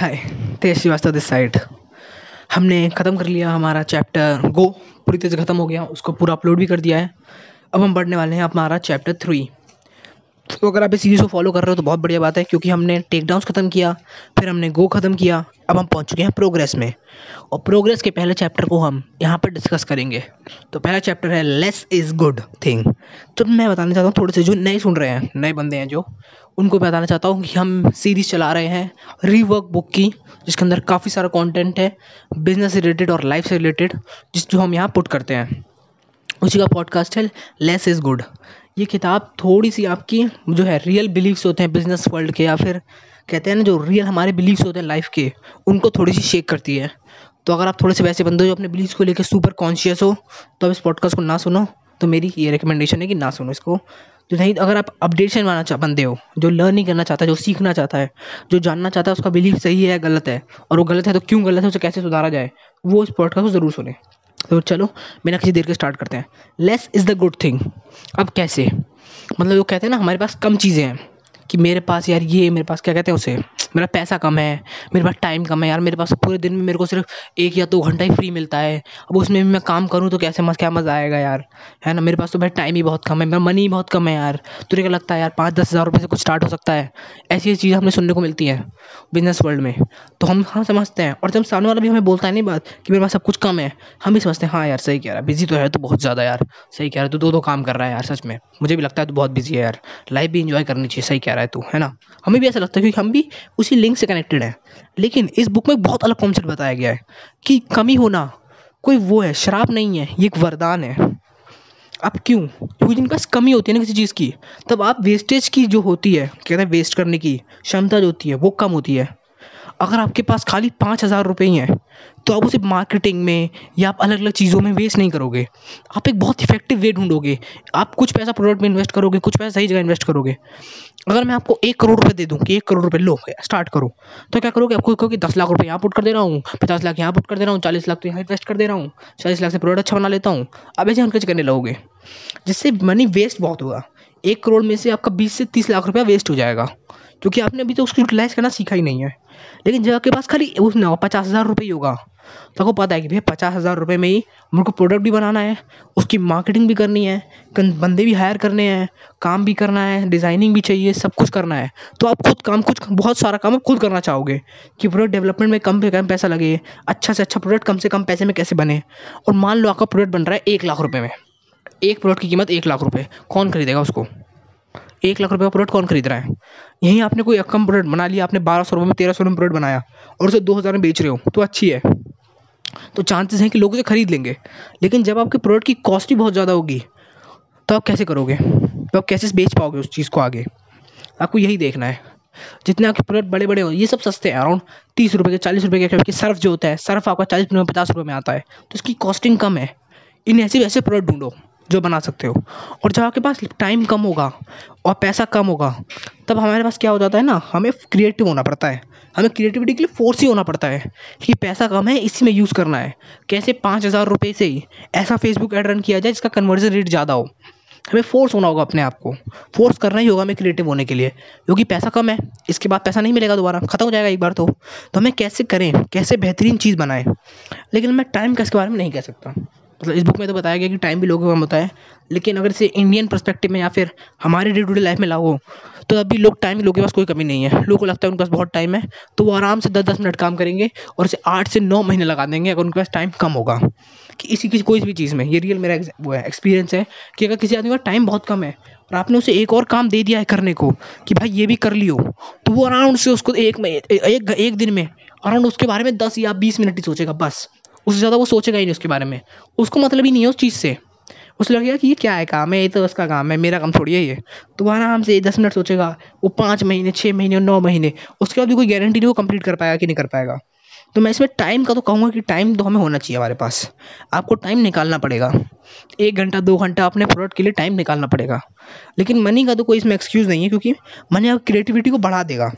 Hi Tej Shrivastava this side हमने ख़त्म कर लिया हमारा चैप्टर गो पूरी तरह से ख़त्म हो गया, उसको पूरा अपलोड भी कर दिया है। अब हम बढ़ने वाले हैं हमारा चैप्टर थ्री तो अगर आप इस सीरीज़ को फॉलो कर रहे हो तो बहुत बढ़िया बात है, क्योंकि हमने टेक डाउन्स ख़त्म किया, फिर हमने गो ख़त्म किया, अब हम पहुँच चुके हैं प्रोग्रेस में। और प्रोग्रेस के पहले चैप्टर को हम यहाँ पर डिस्कस करेंगे। तो पहला चैप्टर है लेस इज़ गुड थिंग तो मैं बताना चाहता हूँ, थोड़े से जो नए सुन रहे हैं, नए बंदे हैं जो उनको बताना चाहता हूँ कि हम सीरीज़ चला रहे हैं रीवर्क बुक की, जिसके अंदर काफ़ी सारा कंटेंट है बिज़नेस से रिलेटेड और लाइफ से रिलेटेड जिस जो हम यहाँ पुट करते हैं। उसी का पॉडकास्ट है लेस इज़ गुड ये किताब थोड़ी सी आपकी जो है रियल बिलीव्स होते हैं बिज़नेस वर्ल्ड के, या फिर कहते हैं ना, जो रियल हमारे बिलीव्स होते हैं लाइफ के, उनको थोड़ी सी शेक करती है। तो अगर आप थोड़े से वैसे बंदे हो जो अपने बिलीव्स को लेकर सुपर कॉन्शियस हो तो आप इस पॉडकास्ट को ना सुनो तो मेरी ये रिकमेंडेशन है कि ना सुनो इसको। जो नहीं, अगर आप अपडेशन माना चाह बंदे हो, जो लर्निंग करना चाहता है जो सीखना चाहता है, जो जानना चाहता है उसका बिलीव सही है गलत है, और वो गलत है तो क्यों गलत है, उसे कैसे सुधारा जाए, वो इस पॉडकास्ट को ज़रूर सुने। तो चलो, बिना किसी देर के स्टार्ट करते हैं। Less is the good thing अब कैसे? मतलब वो कहते हैं ना, हमारे पास कम चीज़ें हैं। कि मेरे पास यार ये, मेरे पास क्या कहते हैं उसे? मेरा पैसा कम है, मेरे पास टाइम कम है यार, मेरे पास पूरे दिन में मेरे को सिर्फ़ एक या दो घंटा ही फ्री मिलता है। अब उसमें भी मैं काम करूँ तो कैसे मज़ क्या मज़ा आएगा यार? है ना? मेरे पास तो भाई टाइम ही बहुत कम है, मेरा मनी ही बहुत कम है यार। तुझे क्या लगता है यार, पाँच दस हज़ार रुपये से कुछ स्टार्ट हो सकता है? ऐसी ऐसी चीज़ें हमें सुनने को मिलती हैं बिज़नेस वर्ल्ड में। तो हम हाँ समझते हैं, और जब सामने वाला भी हमें बोलता है नहीं बात कि मेरे पास सब कुछ कम है, हम भी समझते हैं हाँ यार, सही कह रहा है बिज़ी तो है तो बहुत ज़्यादा यार, सही कह रहा है तो दो दो काम कर रहा है यार, सच में। मुझे भी लगता है तो बहुत बिज़ी है यार लाइफ भी इंजॉय करनी चाहिए, सही कह रहा है। तू, है ना? हमें भी ऐसा लगता है, क्योंकि हम भी उसी लिंक से कनेक्टेड हैं। लेकिन इस बुक में बहुत अलग कॉन्सेप्ट बताया गया है कि कमी होना कोई वो है, शराब नहीं है, ये एक वरदान है। अब क्यों? क्योंकि जिनके पास कमी होती है ना किसी चीज़ की, तब आप वेस्टेज की जो होती है, कहते हैं वेस्ट करने की क्षमता जो होती है, वो कम होती है। अगर आपके पास खाली पाँच हज़ार रुपये ही हैं तो आप उसे मार्केटिंग में या आप अलग अलग चीज़ों में वेस्ट नहीं करोगे। आप एक बहुत इफ़ेक्टिव वे ढूंढोगे। आप कुछ पैसा प्रोडक्ट में इन्वेस्ट करोगे, कुछ पैसा सही जगह इन्वेस्ट करोगे। अगर मैं आपको एक करोड़ रुपये दे दूँ, कि एक करोड़ रुपये लो स्टार्ट करो तो क्या करोगे? आपको कहोगे, दस लाख रुपये यहाँ पुट कर दे रहा हूँ, पचास लाख यहाँ पुट कर दे रहा हूँ, चालीस लाख तो यहाँ इन्वेस्ट कर दे रहा हूँ, चालीस लाख से प्रोडक्ट अच्छा बना लेता हूँ। अब ऐसे हल्के करने लगोगे, जिससे मनी वेस्ट बहुत होगा एक करोड़ में से आपका बीस से तीस लाख रुपया वेस्ट हो जाएगा। क्योंकि आपने अभी तो उसको यूटिलाइज़ करना सीखा ही नहीं है। लेकिन जब आपके पास खाली उस ना, पचास हज़ार रुपये ही होगा। तो आपको पता है कि भैया पचास हज़ार रुपये में ही मेरे को प्रोडक्ट भी बनाना है, उसकी मार्केटिंग भी करनी है बंदे भी हायर करने हैं, काम भी करना है डिज़ाइनिंग भी चाहिए, सब कुछ करना है। तो आप खुद काम, कुछ, बहुत सारा काम आप खुद करना चाहोगे कि प्रोडक्ट डेवलपमेंट में कम से कम पैसा लगे अच्छा से अच्छा प्रोडक्ट कम से कम पैसे में कैसे बने। और मान लो आपका प्रोडक्ट बन रहा है एक लाख रुपये में। एक प्रोडक्ट की कीमत एक लाख रुपये कौन खरीदेगा उसको? एक लाख रुपये का प्रोडक्ट कौन खरीद रहा है? यहीं आपने कोई कम प्रोडक्ट बना लिया, आपने बारह सौ रुपये में तेरह सौ रुपये में प्रोडक्ट बनाया और उसे दो हज़ार में बेच रहे हो तो अच्छी है। तो चांसेस हैं कि लोग उसे खरीद लेंगे। लेकिन जब आपके प्रोडक्ट की कॉस्ट ही बहुत ज़्यादा होगी तो आप कैसे करोगे? तो आप कैसे बेच पाओगे उस चीज़ को आगे? आपको यही देखना है। जितने आपके प्रोडक्ट बड़े बड़े हो, ये सब सस्ते हैं। अराउंड तीस रुपये के, चालीस रुपये के सर्फ जो होता है, सर्फ आपका चालीस रुपये में पचास रुपये में आता है तो इसकी कॉस्टिंग कम है। इन ऐसे वैसे प्रोडक्ट ढूंढो। जो बना सकते हो। और जब आपके पास टाइम कम होगा और पैसा कम होगा, तब हमारे पास क्या हो जाता है ना, हमें क्रिएटिव होना पड़ता है। हमें क्रिएटिविटी के लिए फोर्स ही होना पड़ता है कि पैसा कम है, इसी में यूज़ करना है। कैसे पाँच हज़ार रुपये से ही ऐसा फेसबुक ऐड रन किया जाए जिसका कन्वर्जन रेट ज़्यादा हो। हमें फोर्स होना होगा अपने आप को। फोर्स करना ही होगा हमें क्रिएटिव होने के लिए, क्योंकि पैसा कम है, इसके बाद पैसा नहीं मिलेगा दोबारा, खत्म हो जाएगा एक बार तो। तो हमें कैसे करें, कैसे बेहतरीन चीज़ बनाएँ? लेकिन मैं टाइम का इसके बारे में नहीं कह सकता। मतलब इस बुक में तो बताया गया कि टाइम भी लोगों का कम होता है, लेकिन अगर इसे इंडियन परस्पेक्टिव में या फिर हमारे डे टू डे लाइफ में लाओ तो अभी लोग टाइम लोगों के पास कोई कमी नहीं है। लोगों को लगता है उनके पास बहुत टाइम है तो वो आराम से दस दस मिनट काम करेंगे और इसे आठ से नौ महीने लगा देंगे अगर उनके पास टाइम कम होगा। कि इसी की, कोई भी चीज़ में, ये रियल मेरा वो है एक्सपीरियंस है कि अगर किसी आदमी का टाइम बहुत कम है और आपने उसे एक और काम दे दिया है करने को, कि भाई ये भी कर लियो तो वो अराउंड से उसको एक एक एक दिन में अराउंड उसके बारे में दस या बीस मिनट ही सोचेगा, बस। उससे ज़्यादा वो सोचेगा ही नहीं उसके बारे में। उसको मतलब ही नहीं है उस चीज़ से। उसे लगेगा कि ये क्या है काम? है ये तो उसका काम है, मेरा काम थोड़ी है ये। तो वो आराम से दस मिनट सोचेगा, वो पाँच महीने छः महीने नौ महीने, उसके बाद भी कोई गारंटी नहीं वो कंप्लीट कर पाएगा कि नहीं कर पाएगा। तो मैं इसमें टाइम का तो कहूँगा कि टाइम तो हमें होना चाहिए हमारे पास। आपको टाइम निकालना पड़ेगा। एक घंटा, दो घंटा अपने प्रोडक्ट के लिए टाइम निकालना पड़ेगा। लेकिन मनी का तो कोई इसमें एक्सक्यूज़ नहीं है, क्योंकि मनी आप क्रिएटिविटी को बढ़ा देगा।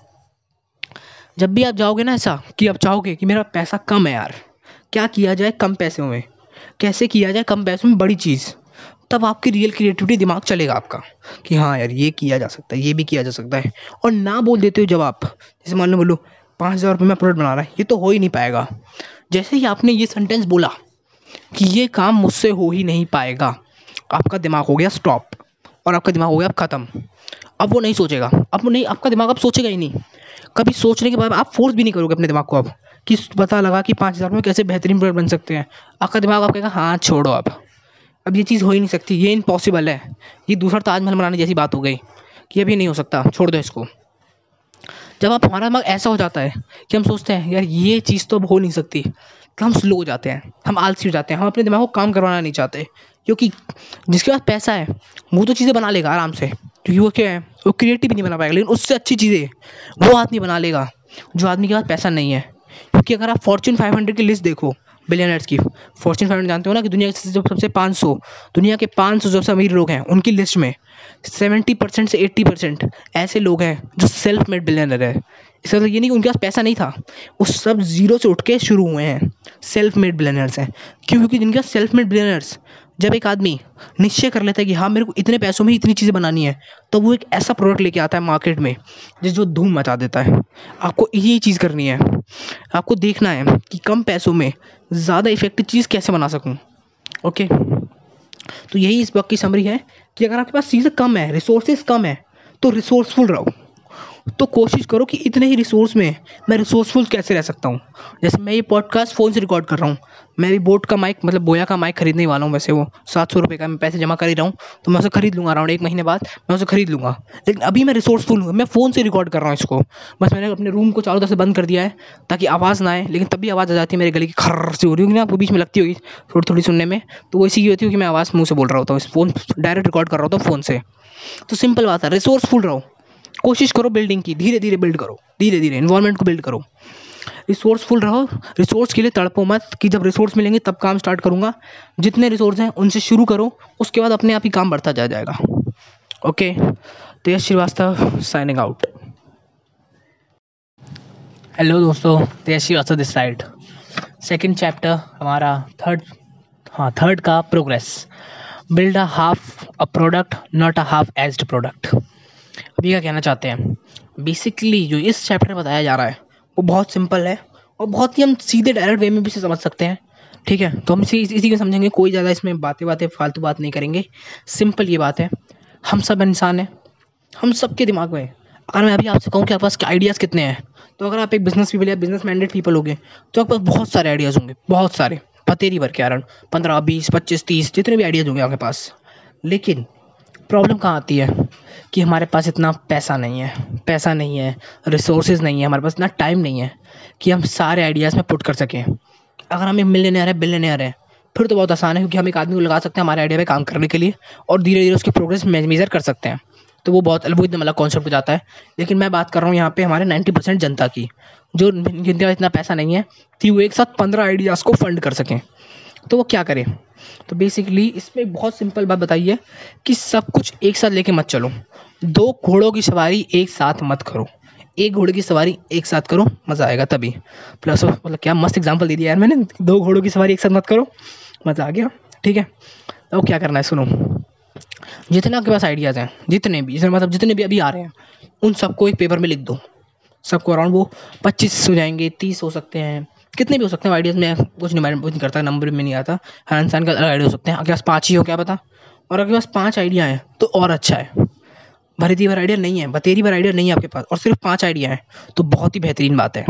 जब भी आप जाओगे ना ऐसा कि आप चाहोगे कि मेरा पैसा कम है यार क्या किया जाए कम पैसों में? कैसे किया जाए कम पैसों में? बड़ी चीज़। तब आपकी रियल क्रिएटिविटी दिमाग चलेगा आपका कि हाँ यार, ये किया जा सकता है, ये भी किया जा सकता है। और ना बोल देते हो जब आप, जैसे मान लो, बोलो, पाँच हज़ार रुपये में प्रोडक्ट बना रहा है, ये तो हो ही नहीं पाएगा। जैसे ही आपने ये सेंटेंस बोला कि ये काम मुझसे हो ही नहीं पाएगा, आपका दिमाग हो गया स्टॉप और आपका दिमाग हो गया अब ख़त्म। अब वो नहीं सोचेगा। अब नहीं, आपका दिमाग अब सोचेगा ही नहीं। कभी सोचने के बाद आप फोर्स भी नहीं करोगे अपने दिमाग को अब कि पता लगा कि पाँच हज़ार में कैसे बेहतरीन प्रोडक्ट बन सकते हैं। आपका दिमाग आप कहेगा हाँ छोड़ो अब। अब ये चीज़ हो ही नहीं सकती। ये इम्पॉसिबल है। ये दूसरा ताजमहल बनाने जैसी बात हो गई कि अभी नहीं हो सकता। छोड़ दो इसको। जब आप हमारा दिमाग ऐसा हो जाता है कि हम सोचते हैं, यार, ये चीज़ तो अब हो नहीं सकती। तो हम स्लो हो जाते हैं। हम आलसी हो जाते हैं। हम अपने दिमाग को काम करवाना नहीं चाहते। क्योंकि जिसके पास पैसा है, वो तो चीज़ें बना लेगा आराम से। क्योंकि वो क्या है? वो क्रिएटिव नहीं बना पाएगा, लेकिन उससे अच्छी चीज़ें, वो आदमी बना लेगा, जो आदमी के पास पैसा नहीं है। क्योंकि अगर आप फॉर्चून फाइव हंड्रेड की लिस्ट देखो बिलियनर्स की फॉर्चून फाइव जानते हो ना कि दुनिया के जो सबसे पाँच सौ, दुनिया के पाँच सौ सबसे अमीर लोग हैं, उनकी लिस्ट में सेवेंटी परसेंट से एट्टी परसेंट ऐसे लोग हैं जो सेल्फ मेड बिलियनर है। इसका मतलब ये नहीं कि उनके पास पैसा नहीं था, वो सब ज़ीरो से उठ के शुरू हुए हैं सेल्फ मेड बिलियनर्स हैं। क्यों? क्योंकि जिनके पास सेल्फ मेड बिलियनर्स जब एक आदमी निश्चय कर लेता है कि हाँ मेरे को इतने पैसों में इतनी चीज़ें बनानी है तो वो एक ऐसा प्रोडक्ट लेके आता है मार्केट में जिस जो धूम मचा देता है। आपको यही चीज़ करनी है, आपको देखना है कि कम पैसों में ज़्यादा इफ़ेक्टिव चीज़ कैसे बना सकूँ ओके तो यही इस वक्त की समरी है कि अगर आपके पास चीज़ें कम है रिसोर्सेज कम है तो रिसोर्सफुल रहो। तो कोशिश करो कि इतने ही रिसोर्स में मैं रिसोर्सफुल कैसे रह सकता हूँ? जैसे मैं ये पॉडकास्ट फ़ोन से रिकॉर्ड कर रहा हूँ। मैं भी बोट का माइक मतलब बोया का माइक खरीदने वाला हूँ वैसे वो। सात सौ रुपये का मैं पैसे जमा कर ही रहा हूँ। तो मैं उसे खरीद लूँगा अराउंड एक महीने बाद, मैं उसे खरीद लूँगा। लेकिन अभी मैं रिसोर्सफुल हूँ। मैं फ़ोन से रिकॉर्ड कर रहा हूँ इसको। बस मैंने अपने रूम को चारों तरफ़ से बंद कर दिया है, ताकि आवाज़ ना आए। लेकिन तभी आवाज़ आ जाती है मेरे गले की, खर्र से हो रही होगी ना, आपको बीच में लगती होगी थोड़ी थोड़ी सुनने में। तो वो इसी की होती है कि मैं आवाज़ मुँह से बोल रहा होता हूँ। इस फ़ोन डायरेक्ट रिकॉर्ड कर रहा होता हूँ फ़ोन से। तो सिंपल बात है रिसोर्सफुल रहो। कोशिश करो बिल्डिंग की, धीरे धीरे बिल्ड करो, धीरे धीरे इन्वायरमेंट को बिल्ड करो। रिसोर्सफुल रहो रिसोर्स के लिए तड़पो मत कि जब रिसोर्स मिलेंगे तब काम स्टार्ट करूँगा। जितने रिसोर्स हैं, उनसे शुरू करो, उसके बाद अपने आप ही काम बढ़ता जा जाएगा। ओके तो Yash Shrivastava signing out hello दोस्तों Tej Shrivastava this side second chapter हमारा थर्ड हाँ थर्ड का progress build a half a product not a half assed product अभी क्या कहना चाहते हैं? बेसिकली जो इस चैप्टर में बताया जा रहा है, वो बहुत सिंपल है और बहुत ही हम सीधे डायरेक्ट वे में भी से समझ सकते हैं, ठीक है? तो हम इसी इसी को समझेंगे, कोई ज़्यादा इसमें बातें बातें फालतू बात नहीं करेंगे। सिंपल ये बात है, हम सब इंसान हैं, हम सब के दिमाग में अगर मैं अभी आपसे कहूँ कि आपके पास आइडियाज़ कितने हैं तो अगर आप एक बिज़नेस पीपल या बिज़नेस माइंडेड पीपल होंगे तो आपके पास बहुत सारे आइडियाज़ होंगे, बहुत सारे। पतेरी भर के कारण पंद्रह, बीस, पच्चीस, तीस, जितने भी आइडियाज़ होंगे आपके पास। लेकिन प्रॉब्लम कहाँ आती है? कि हमारे पास इतना पैसा नहीं है, पैसा नहीं है रिसोर्सेज नहीं है, हमारे पास इतना टाइम नहीं है कि हम सारे आइडियाज़ में पुट कर सकें। अगर हम एक मिलियनर है बिलियनर है, फिर तो बहुत आसान है क्योंकि हम एक आदमी को लगा सकते हैं हमारे आइडिया पे काम करने के लिए और धीरे धीरे उसकी प्रोग्रेस मेजर कर सकते हैं। तो वो बहुत, वो इतना मतलब कॉन्सेप्ट हो जाता है। लेकिन मैं बात कर रहा हूँ यहाँ पे हमारे नाइन्टी परसेंट जनता की, जो जिनके पास इतना पैसा नहीं है, कि वो एक साथ पंद्रह आइडियाज़ को फंड कर सकें। तो वो क्या करें? तो बेसिकली इसमें बहुत सिंपल बात बताइए कि सब कुछ एक साथ लेके मत चलो। दो घोड़ों की सवारी एक साथ मत करो। एक घोड़े की सवारी एक साथ करो, मज़ा आएगा तभी। प्लस मतलब क्या मस्त एग्जांपल दे दिया यार मैंने। दो घोड़ों की सवारी एक साथ मत करो। मज़ा आ गया, ठीक है? अब तो क्या करना है सुनो। जितने आपके पास आइडियाज़ हैं, जितने भी जितने मतलब जितने भी अभी आ रहे हैं, उन सबको एक पेपर में लिख दो। सबको अराउंड वो पच्चीस हो जाएँगे, तीस हो सकते हैं। कितने भी हो सकते हैं आइडियाज़ में, कुछ नहीं कुछ नहीं करता नंबर में नहीं आता। हर इंसान का अलग आइडिया हो सकते हैं। आपके पास पाँच ही हो, क्या पता? और आपके पास पाँच आइडिया हैं तो और अच्छा है। भरी भर आइडिया नहीं है, बतेरी भर आइडिया नहीं है आपके पास, और सिर्फ़ पाँच आइडिया हैं तो बहुत ही बेहतरीन बात है।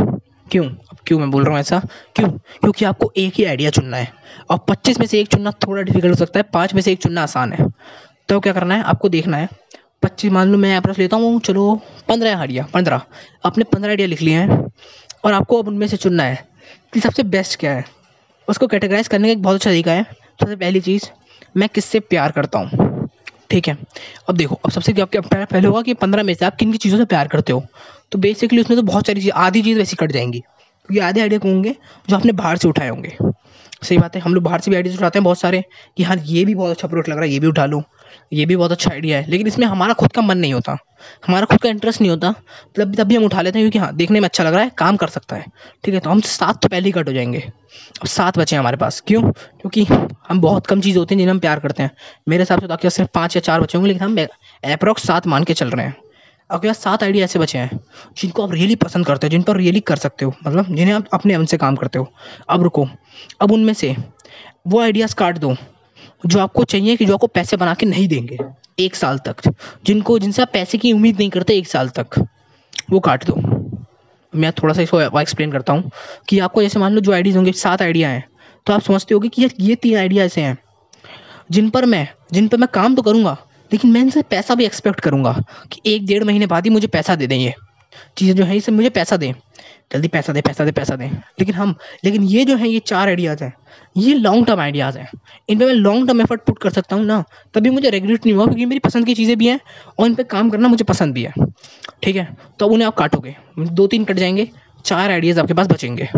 क्यों? अब क्यों मैं बोल रहा हूँ ऐसा? क्यों? क्योंकि आपको एक ही आइडिया चुनना है, और पच्चीस में से एक चुनना थोड़ा डिफ़िकल्ट हो सकता है, पाँच में से एक चुनना आसान है। तो क्या करना है? आपको देखना है। पच्चीस, मान लो मैं अप्रोच लेता हूँ, चलो, पंद्रह आइडिया पंद्रह। आपने पंद्रह आइडिया लिख लिए हैं, और आपको अब उनमें से चुनना है। कि सबसे बेस्ट क्या है? उसको कैटेगराइज करने का एक बहुत अच्छा तरीका है। सबसे पहली चीज़, मैं किससे प्यार करता हूँ? ठीक है? अब देखो, अब सबसे क्या पहले होगा कि पंद्रह में से आप किन की चीज़ों से प्यार करते हो? तो बेसिकली उसमें तो बहुत सारी चीज़, आधी चीज़ वैसी कट जाएँगी। क्योंकि आधे आइडिया होंगे? जो आपने बाहर से उठाए होंगे। सही बात है, हम लोग बाहर से भी आइडियाज़ उठाते हैं बहुत सारे कि हाँ ये भी बहुत अच्छा प्रोडक्ट लग रहा है, ये भी उठा लो। ये भी बहुत अच्छा आइडिया है। लेकिन इसमें हमारा खुद का मन नहीं होता। हमारा खुद का इंटरेस्ट नहीं होता। मतलब तब भी हम उठा लेते हैं क्योंकि हाँ देखने में अच्छा लग रहा है, काम कर सकता है। ठीक है तो हम सात तो पहले ही कट हो जाएँगे। अब सात बचे हैं हमारे पास। क्यों? क्योंकि हम बहुत कम चीज़ होती हैं जिन्हें हम प्यार करते हैं। मेरे हिसाब से तो आपके सिर्फ़ पाँच या चार बचे होंगे, लेकिन हम अप्रोक्स सात मान के चल रहे हैं। आपके पास सात आइडिया ऐसे बचे हैं, जिनको आप रियली पसंद करते हो, जिन पर रियली कर सकते हो। मतलब जिन्हें आप अपने मन से काम करते हो। अब रुको। अब उनमें से वो आइडियाज़ काट दो। जो आपको चाहिए कि जो आपको पैसे बना के नहीं देंगे, एक साल तक। जिनको, जिनसे आप पैसे की उम्मीद नहीं करते, एक साल तक। वो काट दो। मैं थोड़ा सा इसको एक्सप्लेन करता हूँ कि आपको जैसे मान लो जो आइडियाज़ होंगे, सात आइडिया हैं तो आप समझते होगे कि यार ये तीन आइडिया ऐसे हैं, जिन पर मैं, जिन पर मैं काम तो करूँगा, लेकिन मैं इनसे पैसा भी एक्सपेक्ट करूँगा कि एक डेढ़ महीने बाद ही मुझे पैसा दे दें ये। चीज़ें जो है इसे मुझे पैसा दें। जल्दी पैसा दे पैसा दे, पैसा दें। लेकिन हम, लेकिन ये जो है, ये चार आइडियाज़ हैं। ये लॉन्ग टर्म आइडियाज़ हैं। इन पर मैं लॉन्ग टर्म एफर्ट पुट कर सकता हूँ ना, तभी मुझे रेगुलेट नहीं हुआ, क्योंकि मेरी पसंद की चीज़ें भी हैं और इन पर काम करना मुझे पसंद भी है। ठीक है? तो अब उन्हें आप काटोगे। दो तीन कट जाएँगे, चार आइडियाज़ आपके पास बचेंगे।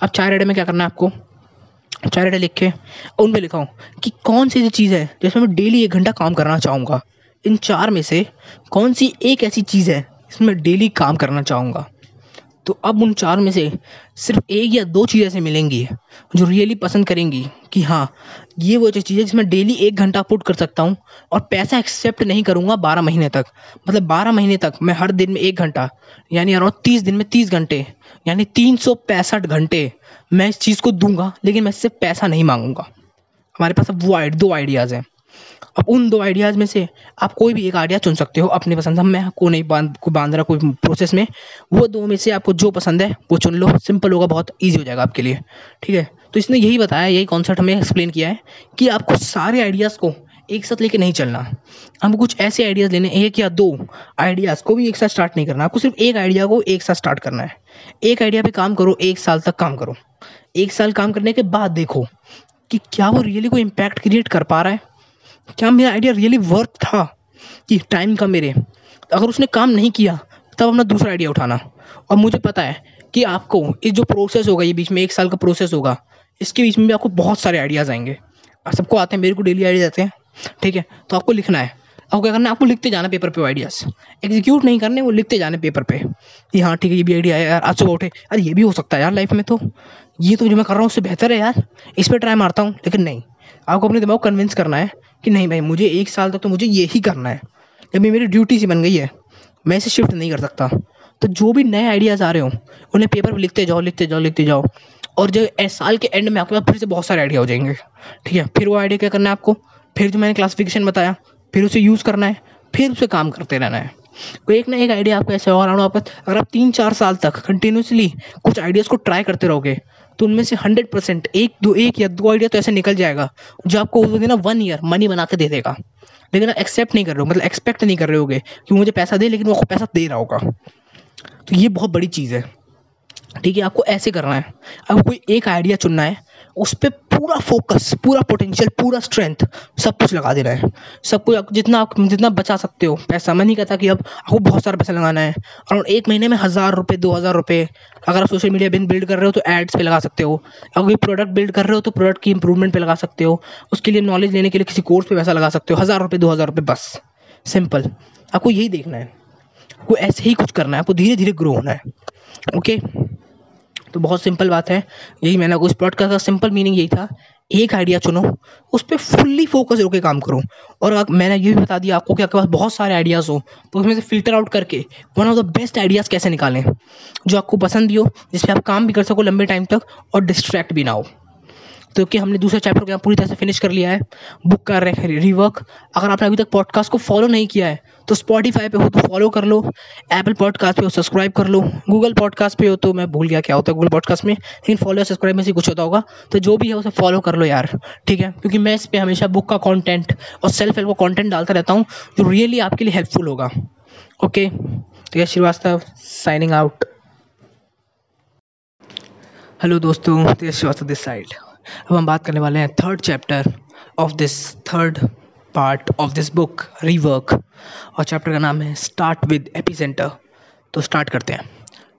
अब चार आइडिया में क्या करना है आपको? चार आइडिया लिख के और उनमें लिखाऊँ कि कौन सी ऐसी चीज़ है जिसमें मैं डेली एक घंटा काम करना चाहूँगा। इन चार में से कौन सी एक ऐसी चीज़ है इसमें डेली काम करना चाहूँगा? तो अब उन चार में से सिर्फ़ एक या दो चीज़ें ऐसे मिलेंगी जो रियली पसंद करेंगी कि हाँ ये वो जो चीज़ जिसमें डेली एक घंटा पुट कर सकता हूँ और पैसा एक्सेप्ट नहीं करूँगा बारह महीने तक। मतलब बारह महीने तक मैं हर दिन में एक घंटा, यानी अराउंड तीस दिन में तीस घंटे, यानी तीन सौ पैंसठ घंटे मैं इस चीज़ को दूँगा, लेकिन मैं इससे पैसा नहीं मांगूँगा। हमारे पास अब वो दो आइडियाज़ हैं। अब उन दो आइडियाज़ में से आप कोई भी एक आइडिया चुन सकते हो अपनी पसंद हम मैं को नहीं बाँध, को बाँध रहा कोई प्रोसेस में। वो दो में से आपको जो पसंद है, वो चुन लो। सिंपल होगा, बहुत ईजी हो जाएगा आपके लिए। ठीक है? तो इसने यही बताया, यही कॉन्सेप्ट हमें एक्सप्लेन किया है कि आपको सारे आइडियाज़ को एक साथ लेके नहीं चलना। हमको कुछ ऐसे आइडियाज़ लेने, एक या दो आइडियाज़ को भी एक साथ स्टार्ट नहीं करना। आपको सिर्फ़ एक आइडिया को एक साथ स्टार्ट करना है। एक आइडिया पे काम करो, एक साल तक काम करो। एक साल काम करने के बाद देखो कि क्या वो रियली कोई इम्पैक्ट क्रिएट कर पा रहा है। क्या मेरा आइडिया रियली वर्थ था कि टाइम का मेरे? अगर उसने काम नहीं किया, तब अपना दूसरा आइडिया उठाना। और मुझे पता है कि आपको इस जो प्रोसेस होगा, ये बीच में एक साल का प्रोसेस होगा, इसके बीच में भी आपको बहुत सारे आइडियाज़ आएँगे। सबको आते हैं, मेरे को डेली आइडिया आते हैं, ठीक है? तो आपको लिखना है। आपको क्या करना है? आपको लिखते जाना पेपर पे आइडियाज़ एग्जीक्यूट नहीं करने, वो लिखते जाने पेपर पे। कि हाँ ठीक है, ये भी आइडिया है यार, आज सुबह उठे। अरे, ये भी हो सकता है यार लाइफ में तो। ये तो जो मैं कर रहा हूँ, उससे बेहतर है यार। इस पर ट्राई मारता हूँ, लेकिन नहीं। आपको अपने दिमाग को कन्विंस करना है कि नहीं भाई, मुझे एक साल तक तो मुझे ये ही करना है। जब मेरी ड्यूटी सी बन गई है, मैं इसे शिफ्ट नहीं कर सकता। तो जो भी नए आइडियाज़ आ रहे हो, उन्हें पेपर पर लिखते जाओ लिखते जाओ लिखते जाओ। और जो साल के एंड में आपके पास फिर से बहुत सारे आइडिया हो जाएँगे। ठीक है? फिर वो आइडिया क्या करना है आपको? फिर जो मैंने क्लासिफिकेशन बताया, फिर उसे यूज़ करना है, फिर उसे काम करते रहना है। कोई एक ना एक आइडिया आपको ऐसे और आना वापस। अगर आप तीन चार साल तक कंटिन्यूसली कुछ आइडियाज़ को ट्राई करते रहोगे तो उनमें से हंड्रेड परसेंट एक दो, एक या दो आइडिया तो ऐसे निकल जाएगा, जो आपको उस दिन वन ईयर मनी बना के दे देगा। लेकिन आप एक्सेप्ट नहीं कर रहे हो मतलब एक्सपेक्ट नहीं कर रहे होगे कि मुझे पैसा दे, लेकिन वो पैसा दे रहा होगा। तो ये बहुत बड़ी चीज़ है। ठीक है, आपको ऐसे करना है। आपको कोई एक आइडिया चुनना है, उस पर पूरा फोकस पूरा पोटेंशियल पूरा स्ट्रेंथ सब कुछ लगा देना है। सब कुछ जितना आप, जितना बचा सकते हो पैसा। मैं नहीं कहता कि अब आपको बहुत सारा पैसा लगाना है। और एक महीने में हज़ार रुपये दो हज़ार रुपये अगर आप सोशल मीडिया बिन बिल्ड कर रहे हो तो एड्स पे लगा सकते हो। अगर प्रोडक्ट बिल्ड कर रहे हो तो प्रोडक्ट की इंप्रूवमेंट पे लगा सकते हो। उसके लिए नॉलेज लेने के लिए किसी कोर्स पे पैसा लगा सकते हो। हज़ार रुपये दो हज़ार रुपये बस। सिंपल आपको यही देखना है। आपको ऐसे ही कुछ करना है। आपको धीरे धीरे ग्रो होना है। ओके तो बहुत सिंपल बात है। यही मैंने उस पॉडकास्ट का सिंपल मीनिंग यही था। एक आइडिया चुनो, उस पर फुल्ली फोकस होकर काम करो। और अगर मैंने ये भी बता दिया आपको कि आपके पास बहुत सारे आइडियाज़ हो तो उसमें से फ़िल्टर आउट करके one of the best ideas कैसे निकालें। जो आपको पसंद भी हो जिस पर आप काम भी कर सको लंबे टाइम तक और डिस्ट्रैक्ट भी ना हो। तो कि हमने दूसरे चैप्टर को यहाँ पूरी तरह से फिनिश कर लिया है। बुक कर रहे हैं रिवर्क अगर आपने अभी तक पॉडकास्ट को फॉलो नहीं किया है तो स्पॉटीफाई पे हो तो फॉलो कर लो एप्पल पॉडकास्ट पे हो सब्सक्राइब कर लो गूगल पॉडकास्ट पे हो तो मैं भूल गया क्या होता है गूगल पॉडकास्ट में, लेकिन फॉलो या सब्सक्राइब में से कुछ होता होगा। तो जो भी है उसे फॉलो कर लो यार, ठीक है? क्योंकि मैं इस पर हमेशा बुक का कॉन्टेंट और सेल्फ हेल्प का कॉन्टेंट डालता रहता हूँ, जो रियली आपके लिए हेल्पफुल होगा। ओके तो यह श्रीवास्तव साइनिंग आउट हेलो दोस्तों तो श्रीवास्तव दिस साइड अब हम बात करने वाले हैं third chapter of this third part of this book rework और चैप्टर का नाम है स्टार्ट विद एपी सेंटर तो स्टार्ट करते हैं।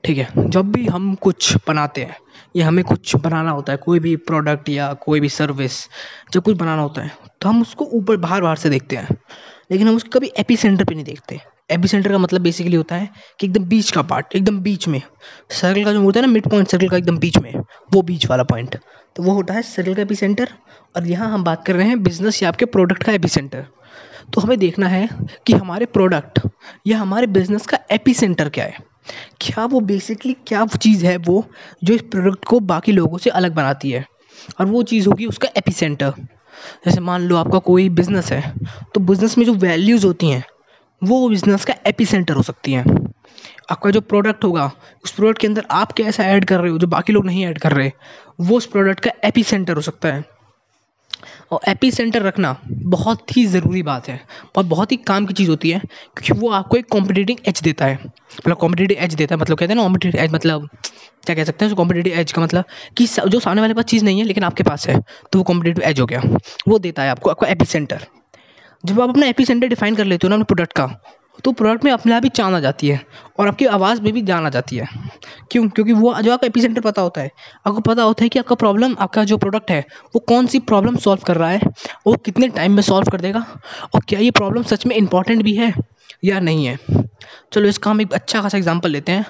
ठीक है? जब भी हम कुछ बनाते हैं, या हमें कुछ बनाना होता है, कोई भी प्रोडक्ट या कोई भी सर्विस जब कुछ बनाना होता है तो हम उसको ऊपर बाहर बाहर से देखते हैं। लेकिन हम उसको कभी एपी सेंटर पर नहीं देखते। एपी सेंटर का मतलब बेसिकली होता है कि एकदम बीच का पार्ट एकदम बीच में। सर्कल का जो होता है ना मिड पॉइंट सर्कल का एकदम बीच में, वो बीच वाला पॉइंट तो वो होता है सर्कल का एपी सेंटर और यहाँ हम बात कर रहे हैं बिज़नेस या आपके प्रोडक्ट का एपी सेंटर तो हमें देखना है कि हमारे प्रोडक्ट या हमारे बिज़नेस का एपी सेंटर क्या है। क्या वो बेसिकली क्या चीज़ है वो जो इस प्रोडक्ट को बाकी लोगों से अलग बनाती है? और वो चीज़ होगी उसका एपी सेंटर जैसे मान लो आपका कोई बिज़नेस है तो बिज़नेस में जो वैल्यूज़ होती हैं, वो बिज़नेस का एपी सेंटर हो सकती हैं। आपका जो प्रोडक्ट होगा, उस प्रोडक्ट के अंदर आप क्या ऐसा ऐड कर रहे हो, जो बाकी लोग नहीं ऐड कर रहे, वो उस प्रोडक्ट का एपी सेंटर हो सकता है। और एपी सेंटर रखना बहुत ही ज़रूरी बात है, और बहुत ही काम की चीज़ होती है, क्योंकि वो आपको एक कॉम्पिटेटिव एज देता है। मतलब कॉम्पिटेटिव एज देता है मतलब कहते हैं ना कॉम्पिटेटिव एज मतलब क्या कह सकते हैं उस कॉम्पिटेटिव एज का मतलब कि जो सामने वाले पास चीज़ नहीं है, लेकिन आपके पास है तो वो कॉम्पिटेटिव एज हो गया। वो देता है आपको, आपका एपी सेंटर जब आप अपना एपी सेंटर डिफाइन कर लेते हो ना अपने प्रोडक्ट का तो प्रोडक्ट में अपने आप ही चाँद आ जाती है और आपकी आवाज़ में भी जान आ जाती है। क्यों? क्योंकि वो, जो आपका एपी सेंटर पता होता है, आपको पता होता है कि आपका प्रॉब्लम आपका जो प्रोडक्ट है, वो कौन सी प्रॉब्लम सॉल्व कर रहा है, वो कितने टाइम में सॉल्व कर देगा और क्या ये प्रॉब्लम सच में इंपॉर्टेंट भी है या नहीं है। चलो, इसका हम एक अच्छा खासा एग्ज़ाम्पल लेते हैं।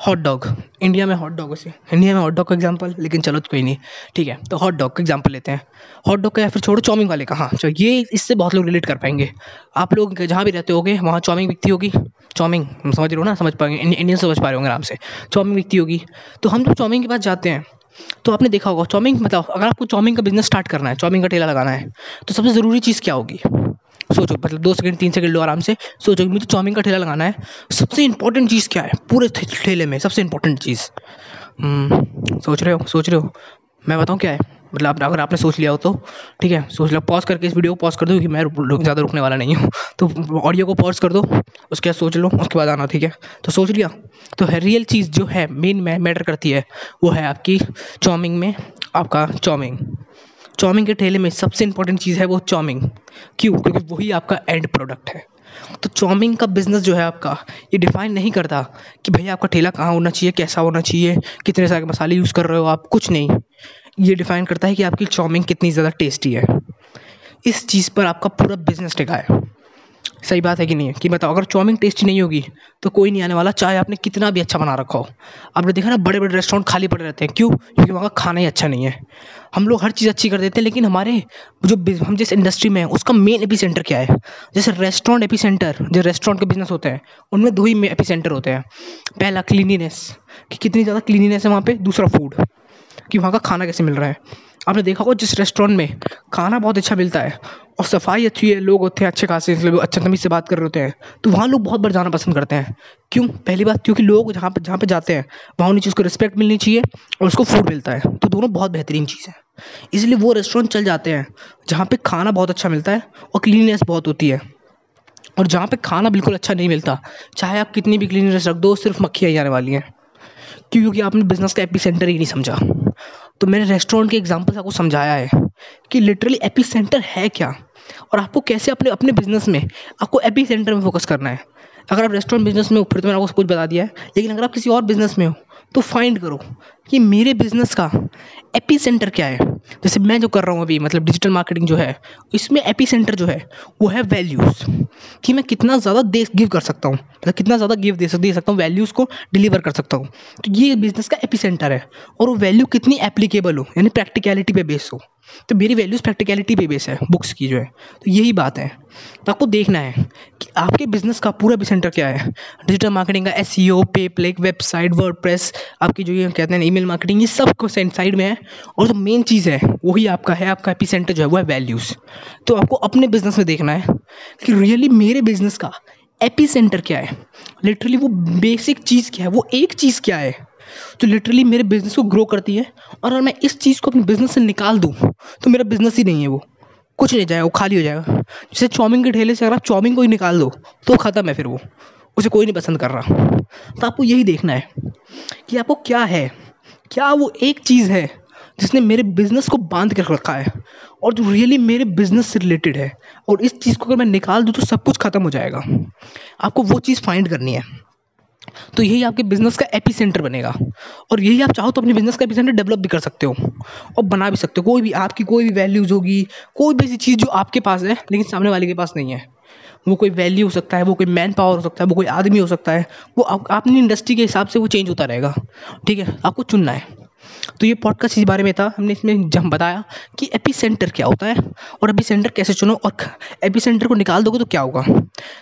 हॉट डॉग इंडिया में हॉट डॉग से इंडिया में हॉट डॉग का एग्ज़ाम्पल लेकिन चलो तो कोई नहीं। ठीक है तो हॉट डॉग का एग्ज़ाम्पल लेते हैं। हॉट डॉग का या फिर छोड़ो चाउमिन वाले का हाँ। चलो ये इससे बहुत लोग रिलेट कर पाएँगे। आप लोग जहाँ भी रहते होगे, वहाँ चाउमिन बिकती होगी। चाउमिन समझ रहे हो ना? समझ पाएँगे इंडियन समझ पा रहे होंगे आराम से। चाउमिन बिकती होगी। तो हम जब चाउमिन के पास जाते हैं। तो आपने देखा होगा चाउमिन मतलब अगर आपको चाउमिन का बिज़नेस स्टार्ट करना है चाउमिन का ठेला लगाना है तो सबसे ज़रूरी चीज़ क्या होगी? सोचो मतलब दो सेकंड तीन सेकंड लो आराम से। सोचो कि मुझे चाउमीन का ठेला लगाना है। सबसे इंपॉर्टेंट चीज़ क्या है? पूरे ठेले में सबसे इंपॉर्टेंट चीज़। हम्म, सोच रहे हो? सोच रहे हो? मैं बताऊँ क्या है? मतलब अगर आपने सोच लिया हो तो। ठीक है? सोच लिया पॉज करके इस वीडियो को पॉज कर दो क्योंकि मैं रुक, ज़्यादा रुकने वाला नहीं हूँ। तो ऑडियो को पॉज कर दो उसके बाद सोच लो उसके बाद आना ठीक है? तो सोच लिया। तो है रियल चीज़ जो है मेन मैटर करती है वो है आपकी चाउमिंग में आपका चाउमिंग चाउमिन के ठेले में सबसे इंपॉर्टेंट चीज़ है वो चाउमिन। क्यों? क्योंकि वही आपका एंड प्रोडक्ट है। तो चाउमिन का बिज़नेस जो है आपका, ये डिफ़ाइन नहीं करता कि भैया आपका ठेला कहाँ होना चाहिए, कैसा होना चाहिए, कितने सारे मसाले यूज़ कर रहे हो आप, कुछ नहीं। ये डिफ़ाइन करता है कि आपकी चाउमिन कितनी ज़्यादा टेस्टी है। इस चीज़ पर आपका पूरा बिज़नेस टिका है। सही बात है कि नहीं? कि बताओ, अगर चाउमिन टेस्टी नहीं होगी तो कोई नहीं आने वाला। चाहे आपने कितना भी अच्छा बना रखा हो। आपने देखा ना बड़े बड़े रेस्टोरेंट खाली पड़े रहते हैं। क्यों? क्योंकि वहाँ का खाना ही अच्छा नहीं है। हम लोग हर चीज़ अच्छी कर देते हैं, लेकिन हमारे जो हम जिस इंडस्ट्री में हैं, उसका मेन एपी सेंटर क्या है? जैसे रेस्टोरेंट एपी सेंटर जो रेस्टोरेंट के बिज़नेस होते हैं, उनमें दो ही एपी सेंटर होते हैं। पहला क्लिनिनेस कि कितनी ज़्यादा क्लिनिनेस है वहाँ पर दूसरा फ़ूड कि वहाँ का खाना कैसे मिल रहा है। आपने देखा होगा जिस रेस्टोरेंट में खाना बहुत अच्छा मिलता है, और सफ़ाई अच्छी है, लोग होते हैं अच्छे खासे लोग अच्छे तमीज़ से बात कर रहे होते हैं तो वहाँ लोग बहुत बार जाना पसंद करते हैं। क्यों? पहली बात, क्योंकि लोग जहाँ पर जहाँ पर जाते हैं, वहाँ उन्हें चीज़ को रिस्पेक्ट मिलनी चाहिए, और उसको फ़ूड मिलता है तो दोनों बहुत बेहतरीन चीज़ है। इसलिए वो रेस्टोरेंट चल जाते हैं, जहाँ पर खाना बहुत अच्छा मिलता है, और क्लीननेस बहुत होती है। और जहाँ पे खाना बिल्कुल अच्छा नहीं मिलता, चाहे आप कितनी भी क्लीननेस रख दो, सिर्फ़ मक्खियाँ ही आने वाली हैं, क्योंकि आपने बिज़नेस का एपी सेंटर ही नहीं समझा। तो मैंने रेस्टोरेंट के एग्ज़ाम्पल से आपको समझाया है कि लिटरली एपी सेंटर है क्या? और आपको कैसे अपने अपने बिज़नेस में, आपको एपी सेंटर में फोकस करना है? अगर आप रेस्टोरेंट बिज़नेस में हो, फिर तो मैंने आपको कुछ बता दिया है। लेकिन अगर आप किसी और बिज़नेस में हो तो फाइंड करो। कि मेरे बिज़नेस का एपी सेंटर क्या है? जैसे मैं जो कर रहा हूँ अभी मतलब डिजिटल मार्केटिंग जो है, इसमें एपी सेंटर जो है, वो है वैल्यूज़ कि मैं कितना ज़्यादा दे गिव कर सकता हूँ मतलब कितना ज़्यादा गिव दे दे सकता हूँ वैल्यूज़ को डिलीवर कर सकता हूँ। तो ये बिज़नेस का एपी सेंटर है। और वो वैल्यू कितनी एप्लीकेबल हो, यानी प्रैक्टिकलिटी पे बेस हो। तो मेरी वैल्यूज़ प्रैक्टिकलिटी पे बेस है बुक्स की जो है। तो यही बात है। तो आपको देखना है कि आपके बिज़नेस का पूरा भी सेंटर क्या है? डिजिटल मार्केटिंग का एस सी ओ पे प्लेक वेबसाइट वर्ड आपकी जो ये कहते हैं ईमेल मार्केटिंग ये सबको साइड में है और जो तो मेन चीज़ है, वही आपका है, आपका एपी सेंटर जो है, वो है वैल्यूज़ तो आपको अपने बिज़नेस में देखना है कि रियली मेरे बिज़नेस का एपी सेंटर क्या है. लिटरली वो बेसिक चीज़ क्या है, वो एक चीज़ क्या है. जो लिटरली मेरे बिज़नेस को ग्रो करती है और अगर मैं इस चीज़ को अपने बिज़नेस से निकाल दूँ तो मेरा बिज़नेस ही नहीं है वो. कुछ नहीं जाएगा, वो खाली हो जाएगा. जैसे चाउमिन के ठेले से अगर आप चाउमिन को ही निकाल दो तो ख़त्म है फिर वो. उसे कोई नहीं पसंद कर रहा. तो आपको यही देखना है कि आपको क्या है क्या वो एक चीज़ है जिसने मेरे बिज़नेस को बाँध कर रखा है और जो रियली मेरे बिज़नेस से रिलेटेड है? और इस चीज़ को अगर मैं निकाल दूँ तो सब कुछ ख़त्म हो जाएगा। आपको वो चीज़ फाइंड करनी है। तो यही आपके बिज़नेस का एपी सेंटर बनेगा। और यही आप चाहो तो अपने बिज़नेस का एपी सेंटर डेवलप भी कर सकते हो और बना भी सकते हो। कोई भी आपकी कोई भी वैल्यूज़ होगी, कोई भी ऐसी चीज़ जो आपके पास है, लेकिन सामने वाले के पास नहीं है। वो कोई वैल्यू हो सकता है, वो कोई मैन पावर हो सकता है, वो कोई आदमी हो सकता है, वो अपनी इंडस्ट्री के हिसाब से वो चेंज होता रहेगा। ठीक है? आपको चुनना है। तो ये पॉडकास्ट इस बारे में था। हमने इसमें जब बताया कि एपी सेंटर क्या होता है और एपी सेंटर कैसे चुनो और एपी सेंटर को निकाल दोगे तो क्या होगा?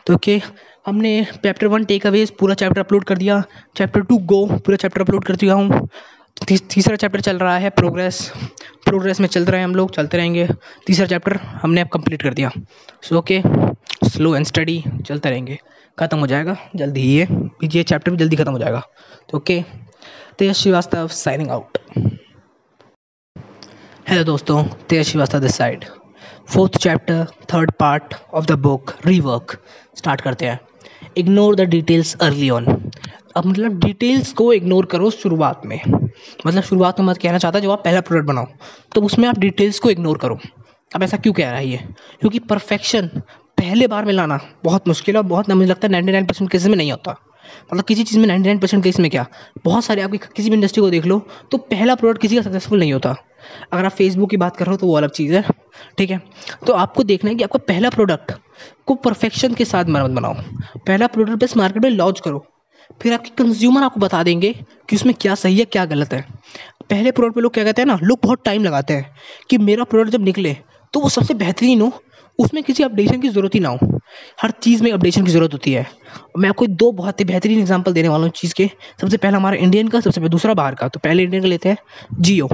तो ओके हमने चैप्टर वन टेक अवेज पूरा चैप्टर अपलोड कर दिया। चैप्टर टू गो पूरा चैप्टर अपलोड कर दिया हूँ। तीसरा चैप्टर चल रहा है प्रोग्रेस प्रोग्रेस में चल रहे हैं हम लोग, चलते रहेंगे। तीसरा चैप्टर हमने अब कंप्लीट कर दिया। So okay slow and steady, चलते रहेंगे। ख़त्म हो जाएगा, जल्दी ही ये ये चैप्टर भी जल्दी ख़त्म हो जाएगा। तो okay Tej Shrivastava signing out hello दोस्तों Tej Shrivastava this side fourth chapter third part of the book rework start करते हैं। Ignore the details early on अब मतलब डिटेल्स को इग्नोर करो शुरुआत में। मतलब शुरुआत में मत कहना चाहता जब आप पहला प्रोडक्ट बनाओ। तो उसमें आप डिटेल्स को इग्नोर करो। अब ऐसा क्यों कह रहा है ये? क्योंकि परफेक्शन पहले बार में लाना बहुत मुश्किल है और बहुत मुझे लगता है नाइन्टी नाइन परसेंट केसेस में नहीं होता। मतलब किसी चीज़ में नाइन्टी नाइन परसेंट केस में क्या? बहुत सारे आपकी किसी भी इंडस्ट्री को देख लो तो पहला प्रोडक्ट किसी का सक्सेसफुल नहीं होता। अगर आप फेसबुक की बात कर रहे हो तो वो अलग चीज़ है, ठीक है? तो आपको देखना है कि आपका पहला प्रोडक्ट को परफेक्शन के साथ मत बनाओ। पहला प्रोडक्ट बस मार्केट में लॉन्च करो। फिर आपके कंज्यूमर आपको बता देंगे कि उसमें क्या सही है, क्या गलत है। पहले प्रोडक्ट पे लोग क्या कहते हैं ना, लोग बहुत टाइम लगाते हैं कि मेरा प्रोडक्ट जब निकले तो वो सबसे बेहतरीन हो उसमें किसी अपडेशन की ज़रूरत ही ना हो। हर चीज़ में अपडेशन की ज़रूरत होती है। मैं आपको दो बहुत ही बेहतरीन एग्जांपल देने वाला हूँ चीज़ के। सबसे पहला हमारा इंडियन का, सबसे पहले दूसरा बाहर का। तो पहले इंडियन का लेते हैं जियो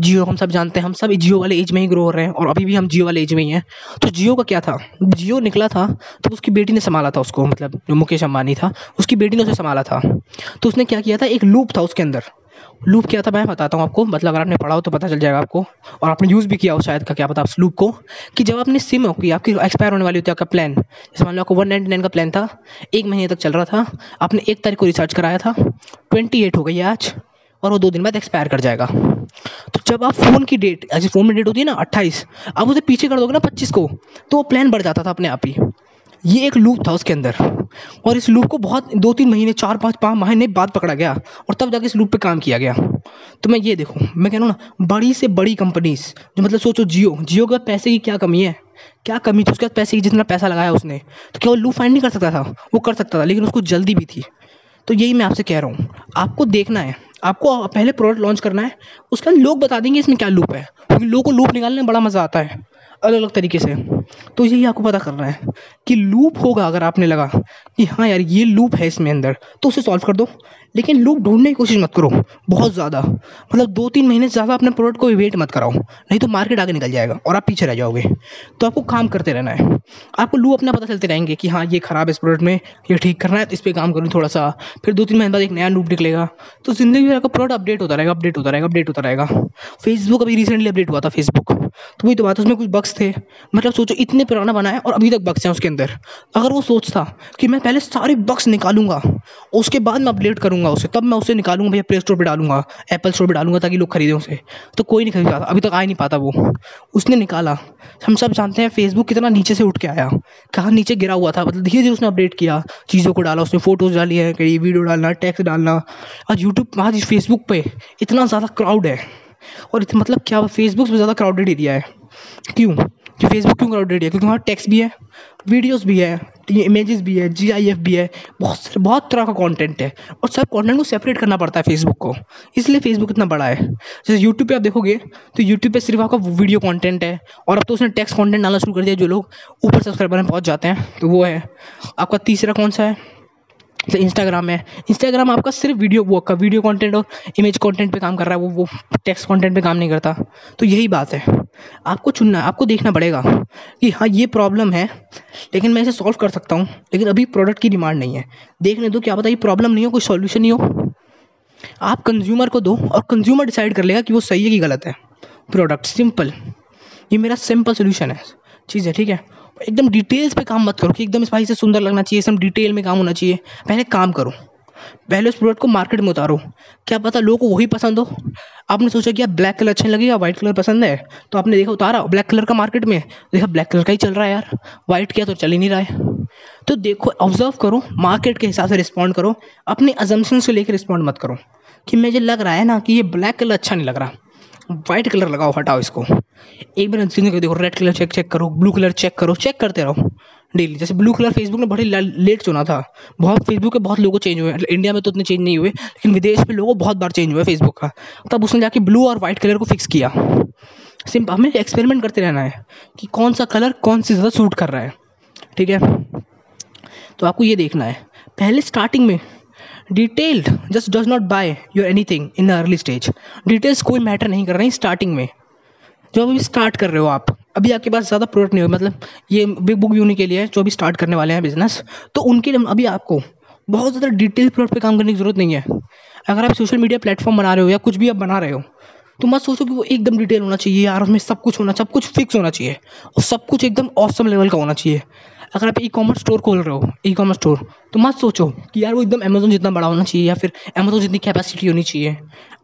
जियो हम सब जानते हैं। हम सब जियो वाले एज में ही ग्रो हो रहे हैं और अभी भी हम जियो वाले एज में ही हैं। तो जियो का क्या था? जियो निकला था तो उसकी बेटी ने संभाला था उसको मतलब जो मुकेश अम्बानी था, उसकी बेटी ने उसे संभाला था। तो उसने क्या किया था? एक लूप था उसके अंदर। लूप क्या था मैं, बताता हूँ आपको। मतलब अगर आपने पढ़ा हो तो पता चल जाएगा आपको। और आपने यूज़ भी किया हो शायद का क्या पता उस लूप को। कि जब आपने सिम की आपकी एक्सपायर होने वाली होती है, आपका प्लान जैसे मान लो आपको वन नाइन्टी नाइन का प्लान था, एक महीने तक चल रहा था। आपने एक तारीख को रिचार्ज कराया था ट्वेंटी एट हो गई आज, और वो दो दिन बाद एक्सपायर कर जाएगा। तो जब आप फ़ोन की डेट ऐसे फ़ोन में डेट होती है ना, अट्ठाईस, आप उसे पीछे कर दोगे ना, पच्चीस को तो वो प्लान बढ़ जाता था अपने आप ही। ये एक लूप था उसके अंदर। और इस लूप को बहुत दो तीन महीने चार पाँच पाँच महीने बाद पकड़ा गया और तब जाके इस लूप पे काम किया गया। तो मैं ये देखूँ, मैं कह रहा हूँ ना, बड़ी से बड़ी कंपनीज़ जो मतलब सोचो जियो जियो का पैसे की क्या कमी है? क्या कमी थी उसके बाद पैसे की जितना पैसा लगाया उसने? तो क्या वो लूप फाइंड नहीं कर सकता था? वो कर सकता था, लेकिन उसको जल्दी भी थी। तो यही मैं आपसे कह रहा हूँ, आपको देखना है, आपको पहले प्रोडक्ट लॉन्च करना है, उसके बाद लोग बता देंगे इसमें क्या लूप है। क्योंकि लोगों को लूप निकालने में बड़ा मज़ा आता है अलग अलग तरीके से। तो यही आपको पता करना है कि लूप होगा अगर आपने लगा कि हाँ यार ये लूप है इसमें अंदर तो उसे सॉल्व कर दो। लेकिन लूप ढूँढने की कोशिश मत करो, बहुत ज़्यादा। मतलब दो तीन महीने से ज़्यादा अपने प्रोडक्ट को वेट मत कराओ, नहीं तो मार्केट आगे निकल जाएगा और आप पीछे रह जाओगे। तो आपको काम करते रहना है। आपको लूप अपना पता चलते रहेंगे कि हाँ ये ख़राब है इस प्रोडक्ट में, ये ठीक करना है तो इस पर काम करूँ थोड़ा सा। फिर दो तीन महीने बाद एक नया लूप निकलेगा। तो ज़िंदगी में आपका प्रोडक्ट अपडेट होता रहेगा अपडेट होता रहेगा अपडेट होता रहेगा। फेसबुक अभी रिसेंटली अपडेट हुआ था फेसबुक तो वही तो बात उसमें कुछ बक्स थे। मतलब सोचो, इतने पुराना बना है और अभी तक बक्स हैं उसके अंदर। अगर वो सोचता कि मैं पहले सारे बक्स निकालूँगा, उसके बाद मैं अपडेट करूँगा उसे। तब मैं उसे निकालूँगा, भैया प्ले स्टोर पर डालूँगा एप्पल स्टोर पर डालूँगा ताकि लोग खरीदें उसे। तो कोई नहीं खरीद पाता अभी तक आ ही नहीं पाता वो। उसने निकाला। हम सब जानते हैं फेसबुक कितना नीचे से उठ के आया। कहाँ नीचे गिरा हुआ था मतलब धीरे धीरे उसने अपडेट किया। चीज़ों को डाला, उसने फ़ोटोज़ डाली है कहीं, वीडियो डालना टैक्स डालना। आज यूट्यूब आज फेसबुक पे इतना ज़्यादा क्राउड है। और मतलब क्या फेसबुक से ज़्यादा क्राउडेड एरिया है। क्यों? कि फेसबुक क्यों क्राउडेड है? क्योंकि वहाँ टेक्स्ट भी है वीडियोस भी है इमेजेस भी है जी आई एफ़ भी है, बहुत सारे बहुत तरह का कंटेंट है। और सब कंटेंट को सेपरेट करना पड़ता है फेसबुक को। इसलिए फेसबुक इतना बड़ा है। जैसे यूट्यूब पे आप देखोगे तो यूट्यूब पे सिर्फ़ आपका वीडियो कंटेंट है। और अब तो उसने टेक्स्ट कंटेंट डालना शुरू कर दिया जो लोग ऊपर सब्सक्राइबर में पहुँच जाते हैं। तो वो है। आपका तीसरा कौन सा है? जैसे इंस्टाग्राम है। इंस्टाग्राम आपका सिर्फ़ वीडियो वो का वीडियो कंटेंट और इमेज कंटेंट पे काम कर रहा है, वो वो टेक्स्ट कंटेंट पे काम नहीं करता। तो यही बात है। आपको चुनना है आपको देखना पड़ेगा कि हाँ ये प्रॉब्लम है, लेकिन मैं इसे सॉल्व कर सकता हूँ, लेकिन अभी प्रोडक्ट की डिमांड नहीं है। देखने दो, क्या पता ये प्रॉब्लम नहीं हो, कोई सॉल्यूशन नहीं हो। आप कंज्यूमर को दो और कंज्यूमर डिसाइड कर लेगा कि वो सही है कि गलत है। प्रोडक्ट सिंपल ये मेरा सिंपल सोल्यूशन है। चीज़ है, ठीक है? एकदम डिटेल्स पे काम मत करो कि एकदम इस भाई से सुंदर लगना चाहिए, एकदम डिटेल में काम होना चाहिए। पहले काम करो, पहले उस प्रोडक्ट को मार्केट में उतारो। क्या पता लोगों को वही पसंद हो। आपने सोचा कि आप ब्लैक कलर अच्छा लगेगा व्हाइट कलर पसंद है तो आपने देखा उतारा ब्लैक कलर का मार्केट में। देखा ब्लैक कलर का ही चल रहा है यार व्हाइट किया तो चल ही नहीं रहा है। तो देखो ऑब्ज़र्व करो मार्केट के हिसाब से रिस्पॉन्ड करो, अपने अजम्पन से लेकर रिस्पॉन्ड मत करो कि मुझे लग रहा है ना कि ये ब्लैक कलर अच्छा नहीं लग रहा। वाइट कलर लगाओ, हटाओ इसको। एक बार ज़िंदगी देखो रेड कलर चेक चेक करो ब्लू कलर चेक करो चेक करते रहो डेली जैसे ब्लू कलर फेसबुक ने बड़े लेट चुना था। बहुत फेसबुक के बहुत लोगों चेंज हुए इंडिया में तो उतने चेंज नहीं हुए, लेकिन विदेश में लोगों बहुत बार चेंज हुआ है फेसबुक का। तब उसने जाके ब्लू और वाइट कलर को फिक्स किया। सिंपल हमें एक्सपेरिमेंट करते रहना है कि कौन सा कलर कौन से ज़्यादा सूट कर रहा है। ठीक है? तो आपको ये देखना है। पहले स्टार्टिंग में detailed just does not buy your any thing in early stage details कोई मैटर नहीं कर रहे स्टार्टिंग में। जो अभी स्टार्ट कर रहे हो आप, अभी आपके पास ज़्यादा प्रोडक्ट नहीं हो मतलब ये बिग बुक यूनी के लिए जो अभी स्टार्ट करने वाले हैं बिज़नेस तो उनके लिए अभी आपको बहुत ज़्यादा डिटेल प्रोडक्ट पे काम करने की ज़रूरत नहीं है। अगर आप सोशल मीडिया प्लेटफॉर्म बना रहे हो या कुछ भी आप बना रहे हो तो मत सोचो कि वो एकदम डिटेल होना चाहिए यार, उसमें सब कुछ होना, सब कुछ फिक्स होना चाहिए, और सब कुछ एकदम औसम लेवल का होना चाहिए। अगर आप ई कॉमर्स स्टोर खोल रहे हो ई कॉमर्स स्टोर तो मत सोचो कि यार वो एकदम अमेजोन जितना बड़ा होना चाहिए या फिर अमेजोन जितनी कैपेसिटी होनी चाहिए।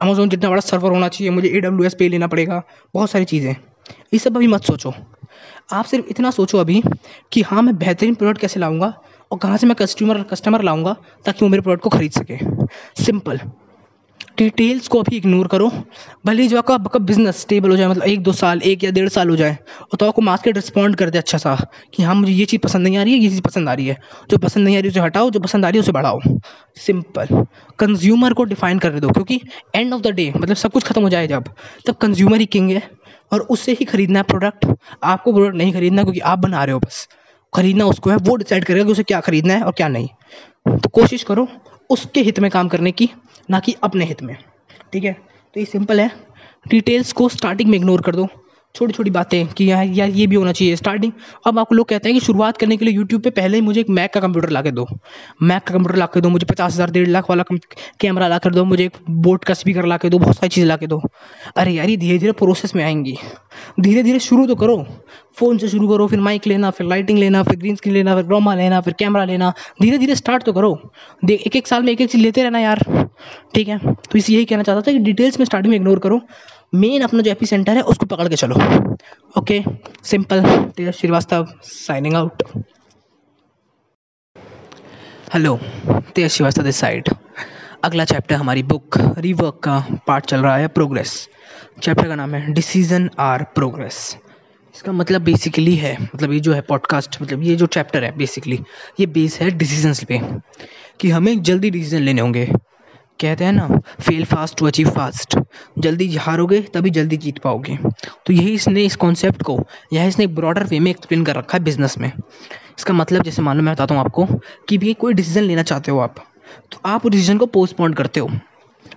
अमेजोन जितना बड़ा सर्वर होना चाहिए, मुझे ए डब्ल्यू एस पे लेना पड़ेगा, बहुत सारी चीज़ें। ये सब अभी मत सोचो। आप सिर्फ़ इतना सोचो अभी कि हाँ मैं बेहतरीन प्रोडक्ट कैसे लाऊँगा और कहाँ से मैं कस्टमर कस्टमर लाऊँगा ताकि वो मेरे प्रोडक्ट को खरीद सके। सिंपल डिटेल्स को अभी इग्नोर करो। भले ही जो आपका आपका बिज़नेस स्टेबल हो जाए मतलब एक, दो साल, एक या डेढ़ साल हो जाए, और तो आपको मार्केट रिस्पॉन्ड कर दे अच्छा सा, कि हाँ मुझे ये चीज़ पसंद नहीं आ रही है, ये चीज़ पसंद आ रही है। जो पसंद नहीं आ रही है, उसे हटाओ, जो पसंद आ रही है, उसे बढ़ाओ। सिंपल कंज्यूमर को डिफाइन कर दो, क्योंकि एंड ऑफ़ द डे मतलब सब कुछ खत्म हो जाए जब, तब कंज्यूमर ही किंग है, और उससे ही खरीदना है प्रोडक्ट आपको प्रोडक्ट नहीं खरीदना, क्योंकि आप बना रहे हो बस। खरीदना उसको है, वो डिसाइड करेगा कि उसे क्या खरीदना है और क्या नहीं। तो कोशिश करो उसके हित में काम करने की, ना कि अपने हित में। ठीक है? तो ये सिंपल है। डिटेल्स को स्टार्टिंग में इग्नोर कर दो। छोटी छोटी बातें कि यार यार ये भी होना चाहिए स्टार्टिंग अब आपको लोग कहते हैं कि शुरुआत करने के लिए यूट्यूब पे पहले ही मुझे एक मैक का कंप्यूटर ला के दो। मैक का कंप्यूटर ला के दो, मुझे पचास हज़ार, डेढ़ लाख वाला कैमरा ला कर दो, मुझे एक बोट का स्पीकर ला के दो, बहुत सारी चीज़ें ला के दो। अरे यार, ये धीरे धीरे प्रोसेस में आएँगी। धीरे धीरे शुरू तो करो। फ़ोन से शुरू करो, फिर माइक लेना, फिर लाइटिंग लेना, फिर ग्रीन स्क्रीन लेना, फिर ग्रोमा लेना, फिर कैमरा लेना। धीरे धीरे स्टार्ट तो करो। देख एक एक साल में एक एक चीज़ लेते रहना यार। ठीक है? तो इस यही कहना चाहता था कि डिटेल्स में स्टार्टिंग में इग्नोर करो। मेन अपना जो एपी सेंटर है, उसको पकड़ के चलो। Okay simple Tej Shrivastava signing out hello Tej Shrivastava this side अगला चैप्टर हमारी बुक रिवर्क का पार्ट चल रहा है प्रोग्रेस चैप्टर का नाम है डिसीज़न आर प्रोग्रेस इसका मतलब बेसिकली है मतलब ये जो है पॉडकास्ट मतलब ये जो चैप्टर है बेसिकली ये बेस है डिसीजंस पे। कि हमें जल्दी डिसीज़न लेने होंगे। कहते हैं ना fail fast to achieve fast जल्दी हारोगे, तभी जल्दी जीत पाओगे। तो यही इसने इस कॉन्सेप्ट को, यह इसने ब्रॉडर वे में एक्सप्लेन कर रखा है बिज़नेस में। इसका मतलब जैसे मान लो मैं बताता हूँ आपको, कि भी कोई डिसीज़न लेना चाहते हो आप तो आप उस डिसीज़न को पोस्टपोन करते हो।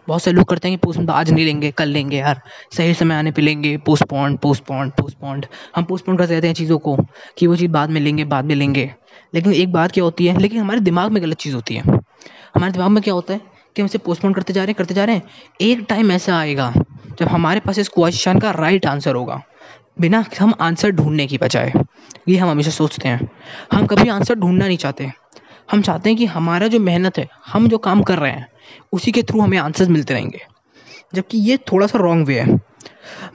बहुत से लोग करते हैं कि पोस्टपोन आज नहीं लेंगे, कल लेंगे यार। सही समय आने पे लेंगे पोस्टपोन पोस्टपोन पोस्टपोन हम पोस्टपोन करते रहते हैं चीज़ों को, कि वो चीज़ बाद में लेंगे, बाद में लेंगे। लेकिन एक बात क्या होती है, लेकिन हमारे दिमाग में गलत चीज़ होती है। हमारे दिमाग में क्या होता है? कि हम इसे पोस्टपोन करते जा रहे हैं, करते जा रहे हैं। एक टाइम ऐसा आएगा, जब हमारे पास इस क्वेश्चन का राइट आंसर होगा, बिना हम आंसर ढूँढने की बजाय। ये हम हमेशा सोचते हैं। हम कभी आंसर ढूंढना नहीं चाहते। हम चाहते हैं कि हमारा जो मेहनत है, हम जो काम कर रहे हैं, उसी के थ्रू हमें आंसर्स मिलते रहेंगे। जबकि ये थोड़ा सा रॉन्ग वे है।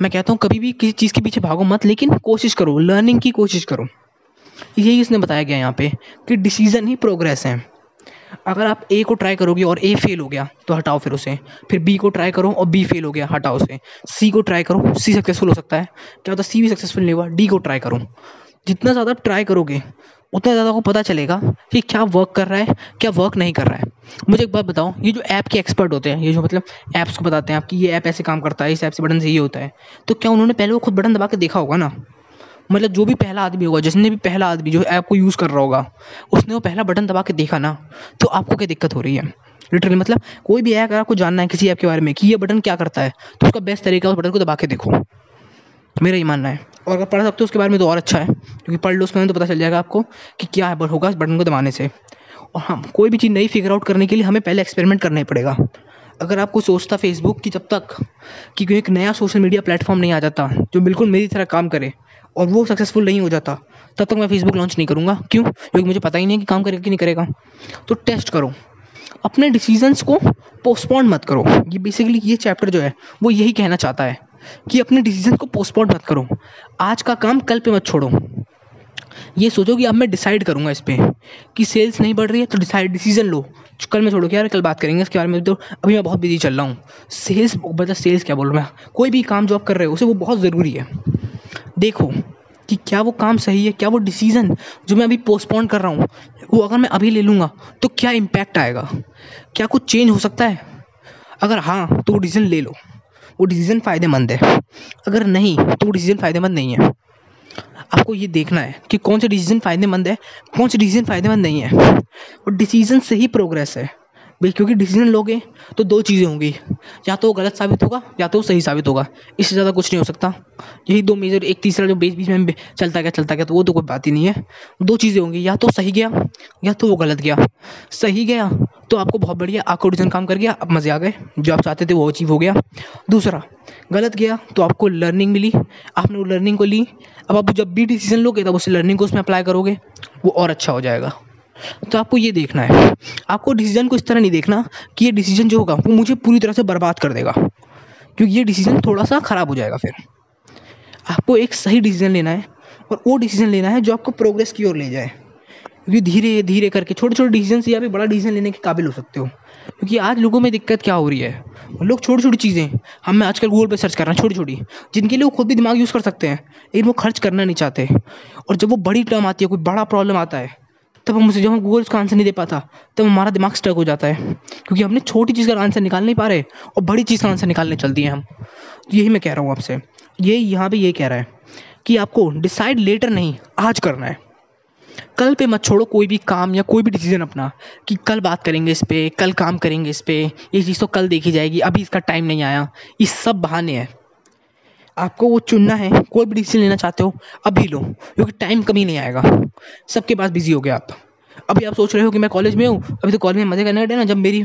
मैं कहता हूँ, कभी भी किसी चीज़ के पीछे भागो मत, लेकिन कोशिश करो लर्निंग की कोशिश करो। यही इसने बताया गया यहाँ पे कि डिसीज़न ही प्रोग्रेस है। अगर आप ए को ट्राई करोगे और ए फेल हो गया तो हटाओ फिर उसे। फिर बी को ट्राई करो और बी फेल हो गया, हटाओ उसे। सी को ट्राई करो सी सक्सेसफुल हो सकता है। क्या होता है सी भी सक्सेसफुल नहीं हुआ डी को ट्राई करो। जितना ज़्यादा ट्राई करोगे, उतना ज़्यादा को पता चलेगा कि क्या वर्क कर रहा है, क्या वर्क नहीं कर रहा है। मुझे एक बात बताओ, ये जो ऐप के एक्सपर्ट होते हैं, ये जो मतलब ऐप्स को बताते हैं आपकी, ये ऐप ऐसे काम करता है, इस ऐप से बटन से ये होता है तो क्या उन्होंने पहले वो खुद बटन दबा के देखा होगा ना? मतलब जो भी पहला आदमी होगा, जिसने भी पहला आदमी जो ऐप को यूज़ कर रहा होगा, उसने वो पहला बटन दबा के देखा ना तो आपको क्या दिक्कत हो रही है? लिटरली मतलब कोई भी ऐप अगर आपको जानना है किसी ऐप के बारे में कि ये बटन क्या करता है तो उसका बेस्ट तरीका उस बटन को दबा के देखो। मेरा ये मानना है। और अगर पढ़ सकते हो, उसके बारे में तो और अच्छा है, क्योंकि पढ़ लो उसके बारे में तो पता चल जाएगा आपको कि क्या है होगा इस बटन को दबाने से। और हम, कोई भी चीज़ नई फिगर आउट करने के लिए हमें पहले एक्सपेरिमेंट करना ही पड़ेगा। अगर आपको सोचता फेसबुक कि जब तक कि कोई एक नया सोशल मीडिया प्लेटफॉर्म नहीं आ जाता, जो बिल्कुल मेरी तरह काम करे और वो सक्सेसफुल नहीं हो जाता, तब तक मैं फेसबुक लॉन्च नहीं करूँगा। क्यों? क्योंकि मुझे पता ही नहीं है कि काम करेगा कि नहीं करेगा। तो टेस्ट करो। अपने डिसीजंस को पोस्टपोन मत करो। ये बेसिकली ये चैप्टर जो है, वो यही कहना चाहता है कि अपने डिसीज़न को पोस्टपोन मत करो। आज का काम कल पे मत छोड़ो। ये सोचो कि अब मैं डिसाइड करूँगा इस पर कि सेल्स नहीं बढ़ रही है तो डिसाइड डिसीज़न लो। कल मैं छोड़ो यार, कल बात करेंगे इसके बारे में तो अभी मैं बहुत बिज़ी चल रहा हूँ। सेल्स मतलब सेल्स क्या बोल रहा हूँ मैं? कोई भी काम जो आप कर रहे हो, उसे वो बहुत ज़रूरी है। देखो कि क्या वो काम सही है, क्या वो डिसीज़न जो मैं अभी पोस्टपोन कर रहा हूँ, वो अगर मैं अभी ले लूँगा तो क्या इम्पैक्ट आएगा? क्या कुछ चेंज हो सकता है? अगर हाँ तो वो डिसीज़न ले लो। वो डिसीज़न फ़ायदेमंद है। अगर नहीं तो वो डिसीज़न फ़ायदेमंद नहीं है। आपको ये देखना है कि कौन सा डिसीज़न फ़ायदेमंद है, कौन सा डिसीज़न फ़ायदेमंद नहीं है। और डिसीज़न से ही प्रोग्रेस है। भाई, क्योंकि डिसीज़न लोगे तो दो चीज़ें होंगी। या तो वो गलत साबित होगा, या तो वो सही साबित होगा। इससे ज़्यादा कुछ नहीं हो सकता। यही दो मेजर एक तीसरा जो बीच बीच में चलता गया चलता गया तो वो तो कोई बात ही नहीं है। दो चीज़ें होंगी, या तो सही गया, या तो वो गलत गया। सही गया तो आपको बहुत बढ़िया आपको डिसीज़न काम कर गया आप मज़े आ गए। जो आप चाहते थे, वो अचीव हो गया। दूसरा, गलत गया तो आपको लर्निंग मिली। आपने वो लर्निंग को ली। अब आप जब भी डिसीज़न लोगे, तब उस लर्निंग को उसमें अप्लाई करोगे। वो और अच्छा हो जाएगा। तो आपको ये देखना है। आपको डिसीज़न को इस तरह नहीं देखना कि ये डिसीज़न जो होगा, वो मुझे पूरी तरह से बर्बाद कर देगा। क्योंकि ये डिसीज़न थोड़ा सा ख़राब हो जाएगा फिर। आपको एक सही डिसीज़न लेना है और वो डिसीज़न लेना है जो आपको प्रोग्रेस की ओर ले जाए। क्योंकि धीरे धीरे करके छोटे छोटे डिसीज़न से या भी बड़ा डिसीज़न लेने के काबिल हो सकते हो। क्योंकि आज लोगों में दिक्कत क्या हो रही है? लोग छोटी छोटी चीज़ें हम आजकल गूगल पे सर्च कर रहे हैं, छोटी छोटी, जिनके लिए वो खुद भी दिमाग यूज़ कर सकते हैं। लेकिन वो खर्च करना नहीं चाहते। और जब वो बड़ी टर्म आती है, कोई बड़ा प्रॉब्लम आता है तब हम उसे जब हम गूगल उसका आंसर नहीं दे पाता, तब हमारा दिमाग स्टक हो जाता है। क्योंकि हमने छोटी चीज़ का आंसर निकाल नहीं पा रहे और बड़ी चीज़ का आंसर निकालने चल दिए हम। यही मैं कह रहा हूँ आपसे। ये यहाँ पे ये कह रहा है कि आपको डिसाइड लेटर नहीं, आज करना है। कल पे मत छोड़ो कोई भी काम या कोई भी डिसीज़न अपना कि कल बात करेंगे इस पर कल काम करेंगे इस पर ये चीज़ तो कल देखी जाएगी, अभी इसका टाइम नहीं आया। ये सब बहाने हैं। आपको वो चुनना है, कोई भी डिसीज़न लेना चाहते हो, अभी लो, क्योंकि टाइम कभी नहीं आएगा। सबके पास बिज़ी हो गया आप। अभी आप सोच रहे हो कि मैं कॉलेज में हूँ, अभी तो कॉलेज में मज़े करने ना, जब मेरी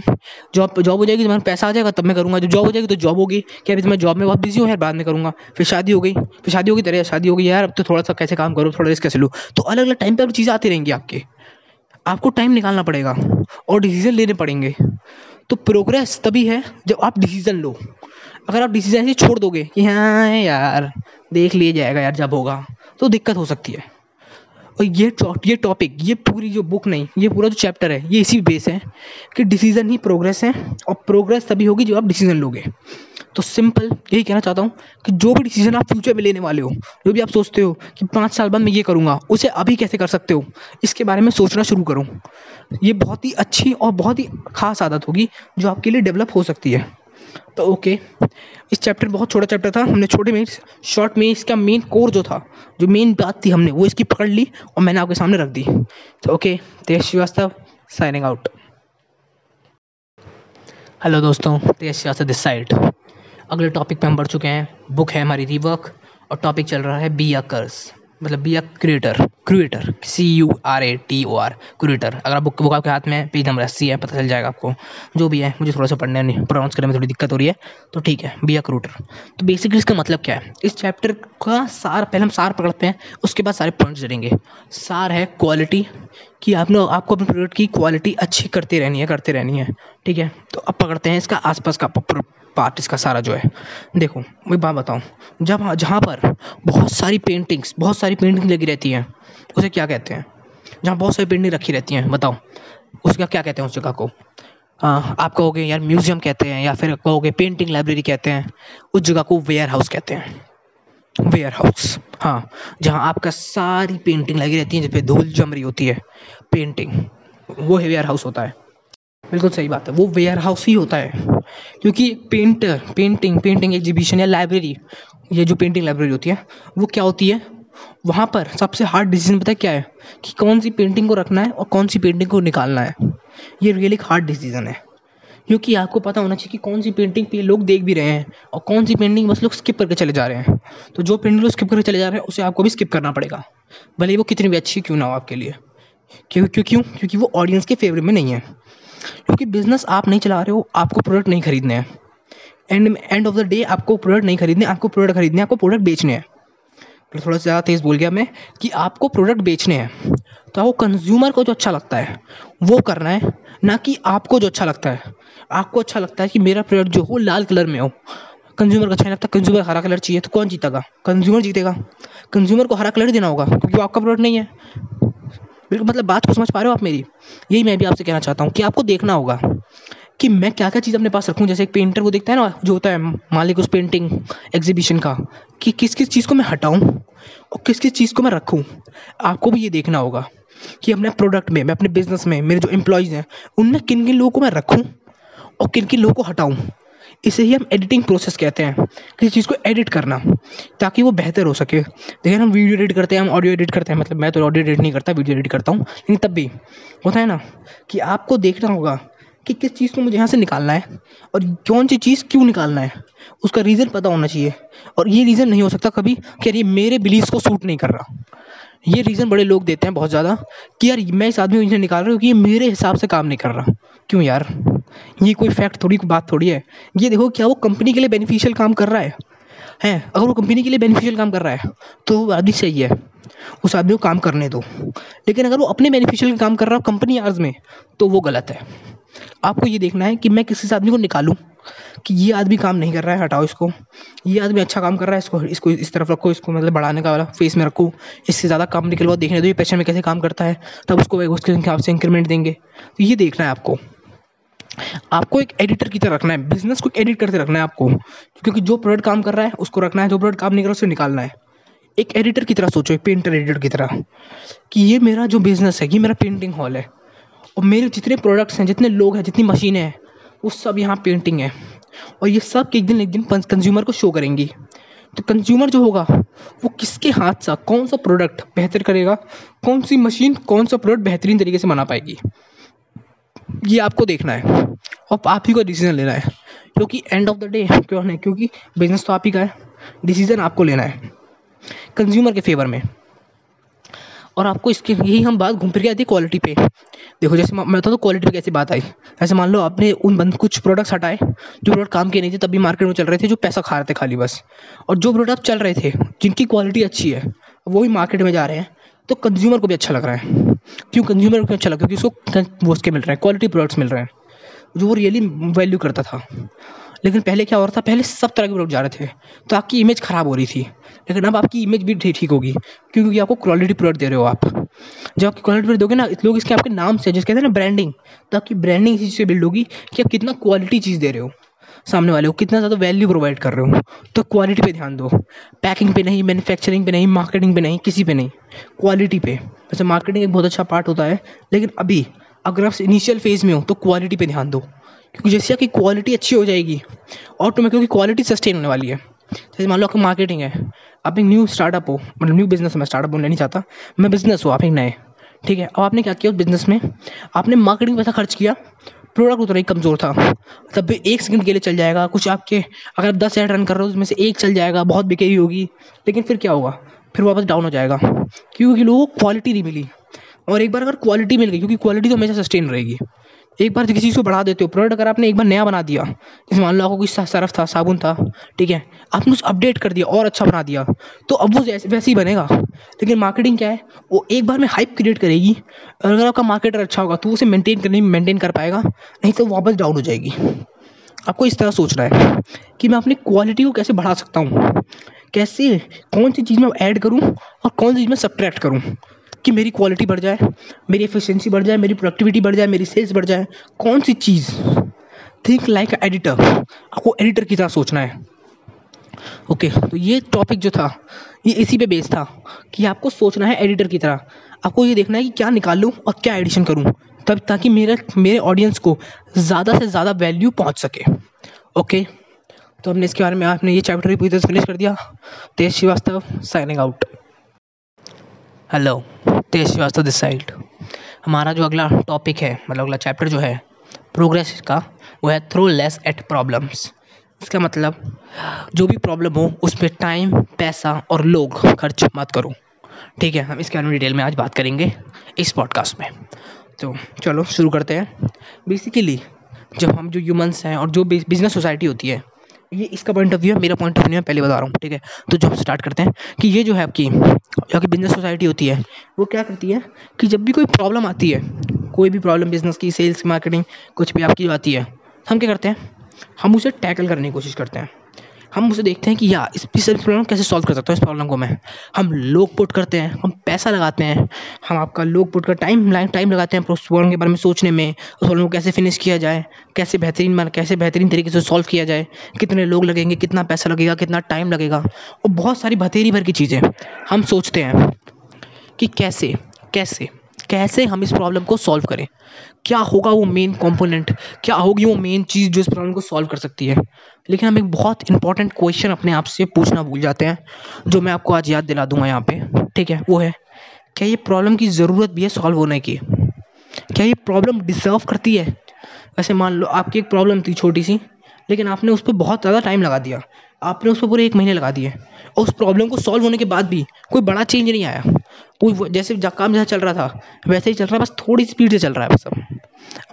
जॉब जॉब हो जाएगी, जब मेरा पैसा आ जाएगा, तब मैं करूँगा। जब जॉब हो जाएगी तो जॉब होगी। कि अभी तो मैं जॉब में बहुत बिज़ी हूँ, यार, बाद में करूँगा। फिर शादी हो गई, फिर शादी होगी तरह शादी होगी यार, अब तो थोड़ा सा कैसे काम करो, थोड़ा रिस्क कैसे लूँ? तो अलग अलग टाइम पर चीज़ें आती रहेंगी आपके। आपको टाइम निकालना पड़ेगा और डिसीज़न लेने पड़ेंगे। तो प्रोग्रेस तभी है जब आप डिसीज़न लो। अगर आप डिसीज़न ऐसे छोड़ दोगे कि हाँ यार, देख लिया जाएगा यार जब होगा तो दिक्कत हो सकती है। और ये ये टॉपिक ये पूरी जो बुक नहीं, ये पूरा जो चैप्टर है, ये इसी बेस है कि डिसीज़न ही प्रोग्रेस है और प्रोग्रेस तभी होगी जब आप डिसीज़न लोगे। तो सिंपल यही कहना चाहता हूँ कि जो भी डिसीज़न आप फ्यूचर में लेने वाले हो, जो भी आप सोचते हो कि पाँच साल बाद मैं ये करूँगा, उसे अभी कैसे कर सकते हो, इसके बारे में सोचना शुरू करो। ये बहुत ही अच्छी और बहुत ही खास आदत होगी जो आपके लिए डेवलप हो सकती है। तो ओके। इस चैप्टर बहुत छोटा चैप्टर था, हमने छोटे में शॉर्ट में इसका मेन कोर जो था, जो मेन बात थी हमने, वो इसकी पकड़ ली और मैंने आपके सामने रख दी। तो okay, Tej Shrivastava signing out hello दोस्तों, तेज श्रीवास्तव दिस साइड अगले टॉपिक पे हम बढ़ चुके हैं बुक है हमारी रिवर्क और टॉपिक चल रहा है बी अकर्स मतलब be a creator creator C U R A T O R creator अगर आप बुक बुक आपके हाथ में है पेज नंबर अस्सी है, पता चल जाएगा आपको। जो भी है, मुझे थोड़ा सा पढ़ने में प्रोनाउंस करने में थोड़ी दिक्कत हो रही है तो ठीक है बी अ क्रूटर तो बेसिकली इसका मतलब क्या है? इस चैप्टर का सार, पहले हम सार पकड़ते हैं, उसके बाद सारे पॉइंट्स जड़ेंगे सार है क्वालिटी कि आपने, आपको अपने प्रोडक्ट की क्वालिटी अच्छी करती रहनी है, करती रहनी है। ठीक है? तो अब पकड़ते हैं इसका आसपास का पार्ट इसका सारा जो है। देखो, मैं बात बताऊँ। जब जहाँ पर बहुत सारी पेंटिंग्स बहुत सारी पेंटिंग लगी रहती हैं, उसे क्या कहते हैं? जहाँ बहुत सारी पेंटिंग रखी रहती हैं, बताओ। उसका क्या कहते हैं उस जगह को? आप कहोगे, यार म्यूज़ियम कहते हैं, या फिर कहोगे पेंटिंग लाइब्रेरी कहते हैं। उस जगह को वेयर हाउस कहते हैं। वेयर हाउस हाँ। जहाँ आपका सारी पेंटिंग लगी रहती है जिस पे धूल जम रही होती है। पेंटिंग वो वेयर हाउस होता है। बिल्कुल सही बात है। वो वेयर हाउस ही होता है। क्योंकि पेंटर पेंटिंग पेंटिंग एग्जीबिशन या लाइब्रेरी ये जो पेंटिंग लाइब्रेरी होती है, वो क्या होती है? वहाँ पर सबसे हार्ड डिसीज़न पता है क्या है? कि कौन सी पेंटिंग को रखना है और कौन सी पेंटिंग को निकालना है। ये रियली हार्ड डिसीज़न है। क्योंकि आपको पता होना चाहिए कि कौन सी पेंटिंग पे लोग देख भी रहे हैं और कौन सी पेंटिंग बस लोग स्किप करके चले जा रहे हैं। तो जो पेंटिंग लोग स्किप करके चले जा रहे हैं, उसे आपको भी स्किप करना पड़ेगा। भले वो कितनी भी अच्छी क्यों ना हो आपके लिए। क्यों क्यों क्यों? क्योंकि वो ऑडियंस के फेवर में नहीं है। क्योंकि बिज़नेस आप नहीं चला रहे हो, आपको प्रोडक्ट नहीं खरीदने हैं। And end of the day आपको प्रोडक्ट नहीं खरीदने, आपको प्रोडक्ट खरीदने आपको प्रोडक्ट बेचने हैं। तो थोड़ा सा ज़्यादा तेज़ बोल गया मैं कि आपको प्रोडक्ट बेचने हैं तो आपको कंज्यूमर को जो अच्छा लगता है, वो करना है, ना कि आपको जो अच्छा लगता है। आपको अच्छा लगता है कि मेरा प्रोडक्ट जो हो लाल कलर में हो। कंज्यूमर को अच्छा नहीं लगता कंज्यूमर हरा कलर चाहिए तो कौन जीतेगा? कंज्यूमर जीतेगा। कंज्यूमर को हरा कलर देना होगा, क्योंकि वो आपका प्रोडक्ट नहीं है। बिल्कुल मतलब बात को समझ पा रहे हो आप मेरी? यही मैं भी आपसे कहना चाहता हूँ कि आपको देखना होगा कि मैं क्या क्या चीज़ अपने पास रखूँ। जैसे एक पेंटर को देखता है ना, जो होता है मालिक उस पेंटिंग एग्जीबिशन का, कि किस किस चीज़ को मैं हटाऊँ और किस किस चीज़ को मैं रखूँ। आपको भी ये देखना होगा कि अपने प्रोडक्ट में, मैं अपने बिज़नेस में, मेरे जो एम्प्लॉयज़ हैं, उनमें किन किन लोगों को मैं रखूँ और किन किन लोगों को हटाऊँ। इसे ही हम एडिटिंग प्रोसेस कहते हैं। किसी चीज़ को एडिट करना, ताकि वो बेहतर हो सके। देखिए, हम वीडियो एडिट करते हैं, हम ऑडियो एडिट करते हैं। मतलब मैं तो ऑडियो एडिट नहीं करता वीडियो एडिट करता हूँ। लेकिन तब भी होता है ना कि आपको देखना होगा कि किस चीज़ को मुझे यहाँ से निकालना है और कौन सी चीज़ क्यों निकालना है। उसका रीज़न पता होना चाहिए। और ये रीज़न नहीं हो सकता कभी कि ये मेरे बिलीव्स को सूट नहीं कर रहा। ये रीज़न बड़े लोग देते हैं बहुत ज़्यादा कि यार मैं इस आदमी को इसे निकाल रहा हूँ क्योंकि ये मेरे हिसाब से काम नहीं कर रहा। क्यों यार? ये कोई फैक्ट थोड़ी, बात थोड़ी है। ये देखो क्या वो कंपनी के लिए बेनिफिशियल काम कर रहा है। हैं, अगर वो कंपनी के लिए बेनिफिशियल काम कर रहा है तो वो आदमी सही है। उस आदमी को काम करने दो। लेकिन अगर वो अपने बेनिफिशियल काम कर रहा हो कंपनी आर्ज में तो वो गलत है। आपको ये देखना है कि मैं किसी आदमी को निकालूँ कि ये आदमी काम नहीं कर रहा है, हटाओ इसको। ये आदमी अच्छा काम कर रहा है, इसको इसको, इस तरफ़ रखो, इसको मतलब बढ़ाने का वाला फेस में रखो। इससे ज़्यादा काम निकलवा, देखने दो ये पैसे में कैसे काम करता है, तब उसको उसके हिसाब से इंक्रीमेंट देंगे। तो ये देखना है आपको। आपको एक एडिटर की तरह रखना है बिज़नेस को एडिट करते रखना है आपको। क्योंकि जो प्रोडक्ट काम कर रहा है, उसको रखना है, जो प्रोडक्ट काम नहीं कर रहा है, उसे निकालना है। एक एडिटर की तरह सोचो, एक पेंटर एडिटर की तरह, कि ये मेरा जो बिज़नेस है, ये मेरा पेंटिंग हॉल है। और मेरे जितने प्रोडक्ट्स हैं, जितने लोग हैं, जितनी मशीनें हैं, वो सब यहाँ पेंटिंग है। और ये सब एक दिन एक दिन कंज्यूमर को शो करेंगी। तो कंज्यूमर जो होगा, वो किसके हाथ सा, कौन सा प्रोडक्ट बेहतर करेगा, कौन सी मशीन कौन सा प्रोडक्ट बेहतरीन तरीके से बना पाएगी? ये आपको देखना है। और आप ही को डिसीज़न लेना है। क्योंकि एंड ऑफ़ द डे क्यों नहीं? क्योंकि बिज़नेस तो आप ही का है। डिसीज़न आपको लेना है। कंज्यूमर के फेवर में। और आपको इसके यही हम बात घूम फिर के आती क्वालिटी पे। देखो, जैसे मैं बता तो क्वालिटी पे कैसी बात आई। ऐसे मान लो आपने उन बंद कुछ प्रोडक्ट्स हटाए, जो प्रोडक्ट काम के नहीं थे, तब भी मार्केट में चल रहे थे, जो पैसा खा रहे थे खाली बस। और जो प्रोडक्ट चल रहे थे, जिनकी क्वालिटी अच्छी है, वो ही मार्केट में जा रहे हैं। तो कंज्यूमर को भी अच्छा लग रहा है। क्यों कंज्यूमर को अच्छा लग रहा है? क्योंकि उसको वो उसके मिल रहे हैं क्वालिटी प्रोडक्ट्स मिल रहे हैं, जो वो रियली वैल्यू करता था। लेकिन पहले क्या हो रहा था? पहले सब तरह के प्रोडक्ट जा रहे थे तो आपकी इमेज ख़राब हो रही थी। लेकिन अब आपकी इमेज भी ठीक होगी, क्योंकि आपको क्वालिटी प्रोडक्ट दे रहे हो आप। जब आपकी क्वालिटी प्रोडक्ट दोगे ना लोग इसके आपके नाम से जिसके कहते हैं ना ब्रांडिंग तो आपकी ब्रांडिंग इसी से बिल्ड होगी कि आप कितना क्वालिटी चीज़ दे रहे हो। सामने वाले को कितना ज़्यादा वैल्यू प्रोवाइड कर रहे हो? तो क्वालिटी पे ध्यान दो। पैकिंग पे नहीं मैन्युफैक्चरिंग पे नहीं मार्केटिंग पे नहीं, किसी पे नहीं। क्वालिटी पे। वैसे मार्केटिंग एक बहुत अच्छा पार्ट होता है, लेकिन अभी अगर आप इनिशियल फ़ेज़ में हो तो क्वालिटी पे ध्यान दो। क्योंकि जैसे आपकी क्वालिटी अच्छी हो जाएगी ऑटोमेटिकली क्वालिटी सस्टेन होने वाली है। जैसे मान लो आपकी मार्केटिंग है, आप एक न्यू स्टार्टअप हो मतलब न्यू बिज़नेस में स्टार्टअप बोलना नहीं चाहता। मैं बिज़नेस हूँ, आप एक नए। ठीक है, अब आपने क्या किया उस बिज़नेस में? आपने मार्केटिंग पैसा खर्च किया प्रोडक्ट उतना ही कमज़ोर था। तब भी एक सेकंड के लिए चल जाएगा, कुछ आपके, अगर आप दस एड रन कर रहे हो, उसमें से एक चल जाएगा, बहुत बिकेगी होगी। लेकिन फिर क्या होगा? फिर वापस डाउन हो जाएगा। क्योंकि लोगों को क्वालिटी नहीं मिली। और एक बार अगर क्वालिटी मिल गई, क्योंकि क्वालिटी तो हमेशा सस्टेन रहेगी। एक बार किसी चीज़ को बढ़ा देते हो प्रोडक्ट अगर आपने एक बार नया बना दिया, जैसे मान लो आपको कोई सरफ था, साबुन था, ठीक है, आपने उसे अपडेट कर दिया और अच्छा बना दिया तो अब वो जैसे, वैसे ही बनेगा। लेकिन मार्केटिंग क्या है, वो एक बार में हाइप क्रिएट करेगी, और अगर आपका मार्केटर अच्छा होगा तो उसे मेंटेन करने में मेंटेन कर पाएगा, नहीं तो वापस डाउन हो जाएगी। आपको इस तरह सोचना है कि मैं अपनी क्वालिटी को कैसे बढ़ा सकता हूँ, कैसे, कौन सी चीज़ में ऐड करूँ, और कौन सी चीज़ में सब्ट्रैक्ट करूँ। कि मेरी क्वालिटी बढ़ जाए मेरी एफिशिएंसी बढ़ जाए मेरी प्रोडक्टिविटी बढ़ जाए मेरी सेल्स बढ़ जाए कौन सी चीज़? थिंक लाइक एडिटर आपको एडिटर की तरह सोचना है। ओके okay, तो ये टॉपिक जो था ये इसी पे बेस था कि आपको सोचना है एडिटर की तरह। आपको ये देखना है कि क्या निकालूं और क्या एडिशन करूँ तब ताकि मेरे मेरे ऑडियंस को ज़्यादा से ज़्यादा वैल्यू पहुँच सके। Okay okay? तो हमने इसके बारे में आपने ये चैप्टर भी पूरी तरह फिनिश कर दिया। Tej Shrivastava signing out hello Tej Shrivastava this side हमारा जो अगला टॉपिक है मतलब अगला चैप्टर जो है प्रोग्रेस का, वो है थ्रू लेस एट प्रॉब्लम्स इसका मतलब जो भी प्रॉब्लम हो उस पर टाइम पैसा और लोग खर्च मत करो. ठीक है, हम इसके बारे में डिटेल में आज बात करेंगे इस पॉडकास्ट में. तो चलो, शुरू करते हैं. बेसिकली जब हम जो ह्यूमंस हैं और जो बिज़नेस सोसाइटी होती है ये इसका पॉइंट ऑफ़ व्यू है, मेरा पॉइंट ऑफ़ व्यू है पहले बता रहा हूँ, ठीक है? तो जो हम स्टार्ट करते हैं कि ये जो है आपकी जो कि बिज़नेस सोसाइटी होती है, वो क्या करती है कि जब भी कोई प्रॉब्लम आती है, कोई भी प्रॉब्लम बिज़नेस की सेल्स मार्केटिंग कुछ भी आपकी आती है, हम क्या करते हैं? हम उसे टैकल करने की कोशिश करते हैं। हम उसे देखते हैं कि या, इस इस प्रॉब्लम कैसे सॉल्व कर सकता हूँ? इस प्रॉब्लम को मैं। हम लोग पुट करते हैं, हम पैसा लगाते हैं, हम आपका लोग पुट कर टाइम लाइन टाइम लगाते हैं उस प्रॉब्लम के बारे में सोचने में, उस प्रॉब्लम को कैसे फिनिश किया जाए, कैसे बेहतरीन मान कैसे बेहतरीन तरीके से सॉल्व किया जाए, कितने लोग लगेंगे, कितना पैसा लगेगा, कितना टाइम लगेगा, और बहुत सारी बतेरी भर की चीज़ें हम सोचते हैं कि कैसे कैसे कैसे हम इस प्रॉब्लम को सॉल्व करें? क्या होगा वो मेन कंपोनेंट क्या होगी वो मेन चीज़ जो इस प्रॉब्लम को सॉल्व कर सकती है? लेकिन हम एक बहुत इंपॉर्टेंट क्वेश्चन अपने आप से पूछना भूल जाते हैं, जो मैं आपको आज याद दिला दूँगा यहाँ पे। ठीक है? वो है, क्या ये प्रॉब्लम की ज़रूरत भी है सॉल्व होने की? क्या ये प्रॉब्लम डिज़र्व करती है? वैसे मान लो, आपकी एक प्रॉब्लम थी छोटी सी, लेकिन आपने उस पर बहुत ज़्यादा टाइम लगा दिया। आपने उस पर पूरे एक महीने लगा दिए। और उस प्रॉब्लम को सॉल्व होने के बाद भी कोई बड़ा चेंज नहीं आया। कोई जैसे काम जैसा चल रहा था, वैसे ही चल रहा है बस थोड़ी स्पीड से चल रहा है बस अब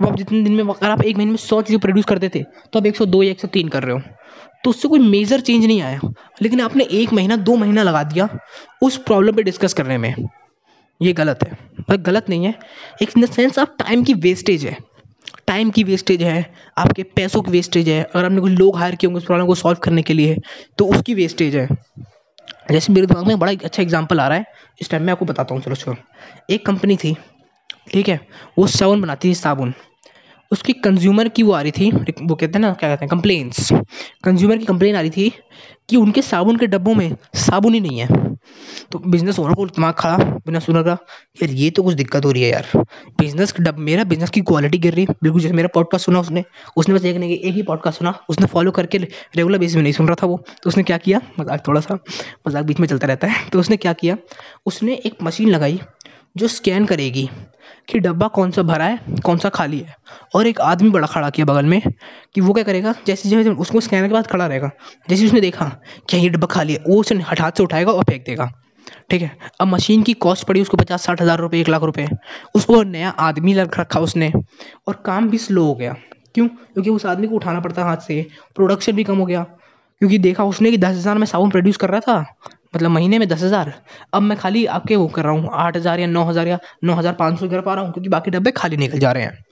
अब आप जितने दिन में अगर आप एक महीने में सौ चीज़ें प्रोड्यूस करते थे तो आप एक सौ दो या एक सौ तीन कर रहे हो। तो उससे कोई मेजर चेंज नहीं आया। लेकिन आपने एक महीना, दो महीना लगा दिया उस प्रॉब्लम पे डिस्कस करने में। ये गलत है। मतलब गलत नहीं है। एक in the sense of time की वेस्टेज है। टाइम की वेस्टेज है। आपके पैसों की वेस्टेज है। अगर आपने कुछ लोग हायर किए होंगे उस प्रॉब्लम को सॉल्व करने के लिए तो उसकी वेस्टेज है। जैसे मेरे दिमाग में बड़ा अच्छा एग्ज़ाम्पल आ रहा है, इस टाइम मैं आपको बताता हूँ, चलो छोड़ो एक कंपनी थी, ठीक है? वो साबुन बनाती थी, साबुन। उसकी कंज्यूमर की वो आ रही थी वो कहते हैं ना, क्या कहते हैं कंप्लेंट्स कंज्यूमर की कंप्लेन आ रही थी कि उनके साबुन के डब्बों में साबुन ही नहीं है। तो बिज़नेस ओनर को दिमाग खड़ा बिज़नेस ओनर का, यार, ये तो कुछ दिक्कत हो रही है यार। बिज़नेस डब, मेरा बिज़नेस की क्वालिटी गिर रही है। बिल्कुल, जैसे मेरा पॉडकास्ट सुना उसने उसने बस एक नहीं, एक ही पॉडकास्ट सुना, उसने फॉलो करके रेगुलर बेसिस में नहीं सुन रहा था वो। तो उसने क्या किया? मज़ाक थोड़ा सा, मज़ाक बीच में चलता रहता है। तो उसने क्या किया? उसने एक मशीन लगाई, जो स्कैन करेगी कि डब्बा कौन सा भरा है, कौन सा खाली है। और एक आदमी बड़ा खड़ा किया बगल में, कि वो क्या करेगा? जैसे जैसे उसको स्कैनर के बाद खड़ा रहेगा। जैसे उसने देखा, क्या ये डब्बा खाली है? वो उसे हठात से उठाएगा और फेंक देगा। ठीक है? अब मशीन की कॉस्ट पड़ी उसको पचास साठ हज़ार रुपये एक लाख रुपए। उसको नया आदमी लग रखा उसने। और काम भी स्लो हो गया। क्यों? क्योंकि उस आदमी को उठाना पड़ता हाथ से। प्रोडक्शन भी कम हो गया। क्योंकि देखा उसने कि दस हज़ार में साबुन प्रोड्यूस कर रहा था। मतलब महीने में दस हज़ार। अब मैं खाली आपके वो कर रहा हूँ, आठ हज़ार या नौ हज़ार या नौ हज़ार पाँच सौ कर पा रहा हूँ, क्योंकि बाकी डब्बे खाली निकल जा रहे हैं।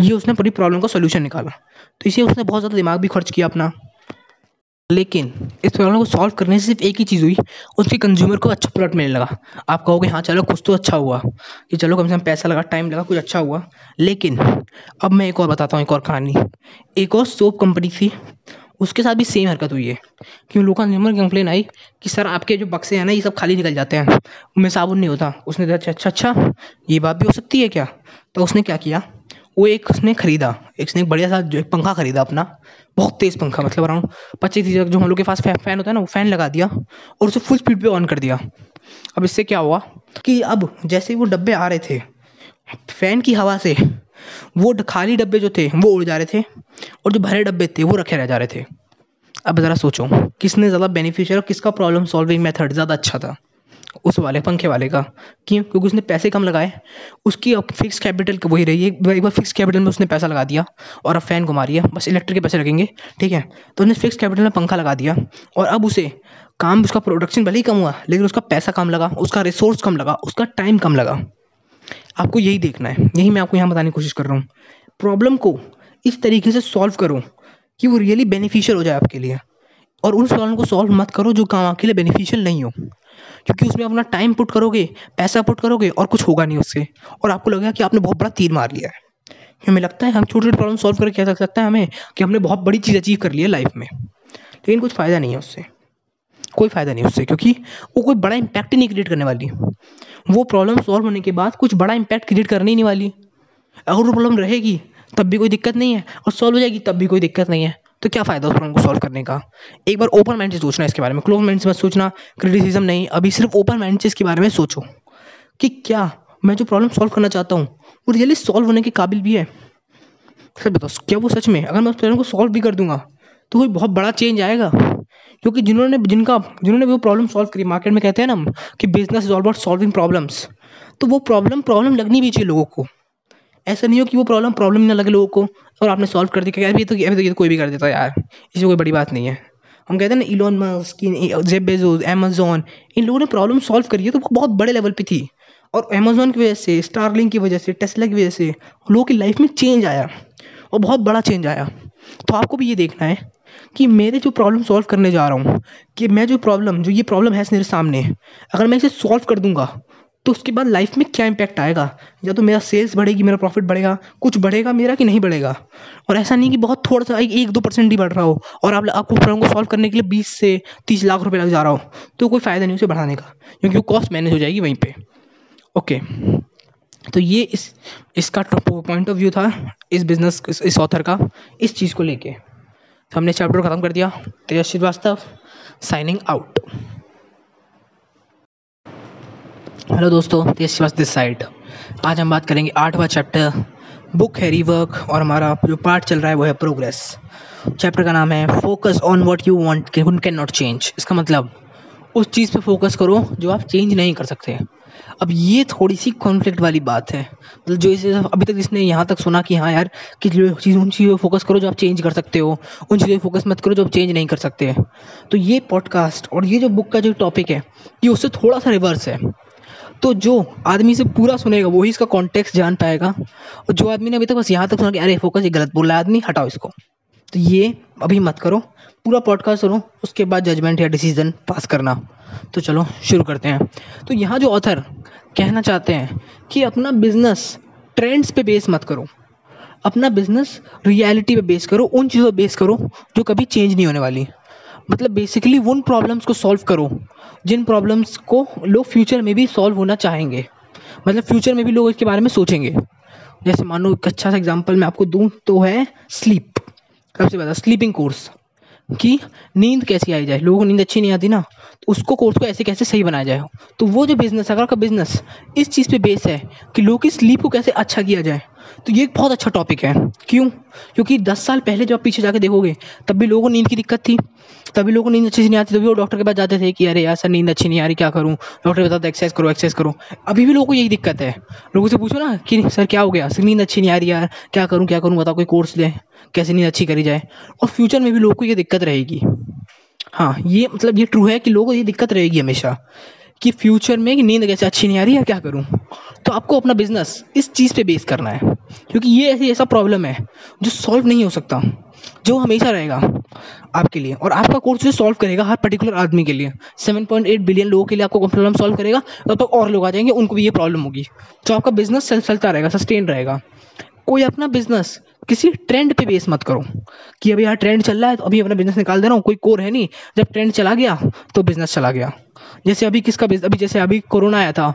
ये उसने पूरी प्रॉब्लम का सोल्यूशन निकाला। तो इसे उसने बहुत ज़्यादा दिमाग भी खर्च किया अपना। लेकिन इस प्रॉब्लम को सॉल्व करने से सिर्फ़ एक ही चीज़ हुई, उसके कंज्यूमर को अच्छा प्रोडक्ट मिलने लगा। आप कहोगे हाँ चलो, कुछ तो अच्छा हुआ। कि चलो, कम से कम पैसा लगा टाइम लगा, कुछ अच्छा हुआ। लेकिन अब मैं एक और बताता हूँ, एक और कहानी। एक और सोप कंपनी थी, उसके साथ भी सेम हरकत हुई है। कि लोगों कंज्यूमर की कंप्लेन आई कि, सर, आपके जो बक्से हैं ना, ये सब खाली निकल जाते हैं। उनमें साबुन नहीं होता। उसने कहा अच्छा अच्छा ये बात भी हो सकती है क्या? तो उसने क्या किया? वो एक उसने खरीदा, एक उसने एक बढ़िया सा जो एक पंखा खरीदा अपना। बहुत तेज़ पंखा मतलब अराउंड पच्चीस तीस जो हम लोग के पास फ़ैन होता है ना, वो फ़ैन लगा दिया और उसे फुल स्पीड पे ऑन कर दिया। अब इससे क्या हुआ कि अब जैसे वो डब्बे आ रहे थे फ़ैन की हवा से वो खाली डब्बे जो थे, वो उड़ जा रहे थे और जो भरे डब्बे थे, वो रखे रह जा रहे थे। अब ज़रा सोचो, किसने ज़्यादा बेनिफिशियल और किसका प्रॉब्लम सॉल्विंग मेथड ज़्यादा अच्छा था? उस वाले, पंखे वाले का। क्यों? क्योंकि उसने पैसे कम लगाए। उसकी अब फिक्स कैपिटल वही रही। है एक बार फिक्स कैपिटल में उसने पैसा लगा दिया और अब फ़ैन घुमा रही है। बस इलेक्ट्रिक के पैसे लगेंगे, ठीक है? तो उसने फिक्स कैपिटल में पंखा लगा दिया और अब उसे काम, उसका प्रोडक्शन भले ही कम हुआ, लेकिन उसका पैसा कम लगा, उसका रिसोर्स कम लगा, उसका टाइम कम लगा। आपको यही देखना है। यही मैं आपको यहाँ बताने की कोशिश कर रहा हूँ। प्रॉब्लम को इस तरीके से सॉल्व करो कि वो रियली बेनिफिशियल हो जाए आपके लिए। और उन प्रॉब्लम को सॉल्व मत करो जो काम आपके लिए बेनिफिशियल नहीं हो। क्योंकि उसमें अपना टाइम पुट करोगे, पैसा पुट करोगे और कुछ होगा नहीं उससे। और आपको लगेगा कि आपने बहुत बड़ा तीर मार लिया है। हमें लगता है हम छोटे छोटे प्रॉब्लम सॉल्व करके कह सकता है हमें कि हमने बहुत बड़ी चीज़ अचीव कर ली है लाइफ में। लेकिन कुछ फ़ायदा नहीं है उससे। कोई फ़ायदा नहीं उससे, क्योंकि वो कोई बड़ा इम्पैक्ट ही नहीं क्रिएट करने वाली। वो प्रॉब्लम सॉल्व होने के बाद कुछ बड़ा इम्पैक्ट क्रिएट करने ही नहीं वाली। अगर वो प्रॉब्लम रहेगी, तब भी कोई दिक्कत नहीं है। और सॉल्व हो जाएगी, तब भी कोई दिक्कत नहीं है। तो क्या फ़ायदा उस प्रॉब्लम को सॉल्व करने का? एक बार ओपन माइंड से सोचना इसके बारे में। क्लोज माइंड से मत सोचना। क्रिटिसिज्म नहीं। अभी सिर्फ़ ओपन माइंड से इसके बारे में सोचो कि क्या मैं जो प्रॉब्लम सॉल्व करना चाहता हूँ, वो रियली सॉल्व होने के काबिल भी है? सर बताओ, क्या वो सच में? अगर मैं उस प्रॉब्लम को सॉल्व भी कर दूँगा तो कोई बहुत बड़ा चेंज आएगा। क्योंकि जिन्होंने, जिनका, जिन्होंने वो प्रॉब्लम सॉल्व करी मार्केट में कहते हैं ना कि business is all about solving problems तो वो प्रॉब्लम प्रॉब्लम लगनी भी चाहिए लोगों को। ऐसा नहीं हो कि वो प्रॉब्लम प्रॉब्लम ना लगे लोगों को। और आपने सॉल्व कर दिया ये तो अभी तो ये तो कोई भी कर देता यार। इसमें कोई बड़ी बात नहीं है। हम कहते हैं ना Elon Musk Jeff Bezos Amazon इन लोगों ने प्रॉब्लम सॉल्व करी है तो बहुत बड़े लेवल पे थी। और अमेजोन की वजह से स्टारलिंक की वजह से टेस्ला की वजह से लोगों की लाइफ में चेंज आया और बहुत बड़ा चेंज आया। तो आपको भी ये देखना है कि मेरे जो प्रॉब्लम सॉल्व करने जा रहा हूँ, कि मैं जो प्रॉब्लम जो ये प्रॉब्लम है मेरे सामने, अगर मैं इसे सॉल्व कर दूँगा तो उसके बाद लाइफ में क्या इम्पैक्ट आएगा? या तो मेरा सेल्स बढ़ेगी मेरा प्रॉफिट बढ़ेगा कुछ बढ़ेगा मेरा कि नहीं बढ़ेगा? और ऐसा नहीं कि बहुत थोड़ा सा एक, दो परसेंट ही बढ़ रहा हो और आप आपको प्रॉब्लम को सॉल्व करने के लिए बीस से तीस लाख रुपए लग जा रहा हो तो कोई फ़ायदा नहीं उसे बढ़ाने का क्योंकि वो कॉस्ट मैनेज हो जाएगी वहीं पर ओके तो ये इस इसका पॉइंट ऑफ़ व्यू था इस बिज़नेस इस ऑथर का इस चीज़ को लेके। तो हमने चैप्टर ख़त्म कर दिया। Tej Srivastava signing out hello दोस्तों तेज श्रीवास्तव दिस साइड आज हम बात करेंगे आठवां चैप्टर बुक है रीवर्क और हमारा जो पार्ट चल रहा है वो है प्रोग्रेस चैप्टर का नाम है focus on what you want can not change इसका मतलब उस चीज़ पे फोकस करो जो आप चेंज नहीं कर सकते. अब ये थोड़ी सी कॉन्फ्लिक्ट वाली बात है. मतलब जो इसे अभी तक जिसने यहाँ तक सुना कि हाँ यार, कि जो चीज़, उन चीज़ों पर फोकस करो जो आप चेंज कर सकते हो. उन चीज़ों पर फोकस मत करो जो आप चेंज नहीं कर सकते. तो ये पॉडकास्ट और ये जो बुक का जो टॉपिक है, ये उससे थोड़ा सा रिवर्स है. तो जो आदमी से पूरा सुनेगा, वही इसका कॉन्टेक्स्ट जान पाएगा। और जो आदमी ने अभी तक बस यहाँ तक सुना कि, अरे फोकस ये गलत बोल रहा है, आदमी, हटाओ इसको। तो ये अभी मत करो। पूरा पॉडकास्ट सुनो, उसके बाद जजमेंट या डिसीज़न पास करना। तो चलो, शुरू करते हैं। तो यहाँ जो ऑथर कहना चाहते हैं कि अपना बिज़नेस ट्रेंड्स पे बेस मत करो। अपना बिज़नेस रियलिटी पे बेस करो, उन चीज़ों पे बेस करो, जो कभी चेंज नहीं होने वाली। मतलब बेसिकली उन प्रॉब्लम्स को सॉल्व करो, जिन प्रॉब्लम्स को लोग फ्यूचर में भी सॉल्व होना चाहेंगे। मतलब फ्यूचर में भी लोग इसके बारे में सोचेंगे। जैसे मानो एक अच्छा सा एग्ज़ाम्पल मैं आपको दूँ तो है स्लीप सबसे ज़्यादा स्लीपिंग कोर्स कि नींद कैसी आई जाए? लोगों को नींद अच्छी नहीं आती ना? उसको कोर्स को ऐसे कैसे सही बनाया जाए? तो वो जो बिज़नेस अगर का बिज़नेस इस चीज़ पे बेस है कि लोग की स्लीप को कैसे अच्छा किया जाए तो ये एक बहुत अच्छा टॉपिक है। क्यों? क्योंकि दस साल पहले जब आप पीछे जाके देखोगे, तब भी लोगों को नींद की दिक्कत थी। तभी लोगों को नींद अच्छी से नहीं आती, तभी वो डॉक्टर के पास जाते थे कि, अरे यार, सर, नींद अच्छी नहीं आ रही, क्या करूँ? डॉक्टर बताते एक्सरसाइज करो एक्सरसाइज करो। अभी भी लोगों को यही दिक्कत है। लोगों से पूछो ना कि, सर, क्या हो गया? सर, नींद अच्छी नहीं आ रही यार, क्या करूँ क्या करूँ? बताओ, कोई कोर्स ले कैसे नींद अच्छी करी जाए? और फ्यूचर में भी लोगों को ये दिक्कत रहेगी। हाँ ये मतलब ये ट्रू है कि लोगों को ये दिक्कत रहेगी हमेशा कि फ्यूचर में नींद कैसे अच्छी नहीं आ रही है क्या करूँ? तो आपको अपना बिज़नेस इस चीज़ पे बेस करना है, क्योंकि ये ऐसी ऐसा प्रॉब्लम है जो सॉल्व नहीं हो सकता, जो हमेशा रहेगा आपके लिए और आपका कोर्स जो सॉल्व करेगा हर पर्टिकुलर आदमी के लिए। 7.8 बिलियन लोगों के लिए आपको प्रॉब्लम सॉल्व करेगा, तब तो और लोग आ जाएँगे, उनको भी ये प्रॉब्लम होगी। तो आपका बिज़नेस चलता रहेगा सस्टेन रहेगा। कोई अपना बिज़नेस किसी ट्रेंड पे बेस मत करो कि अभी यहाँ ट्रेंड चल रहा है तो अभी अपना बिज़नेस निकाल दे रहा हूँ, कोई कोर है नहीं। जब ट्रेंड चला गया तो बिज़नेस चला गया। जैसे अभी किसका बिज़नेस अभी जैसे अभी कोरोना आया था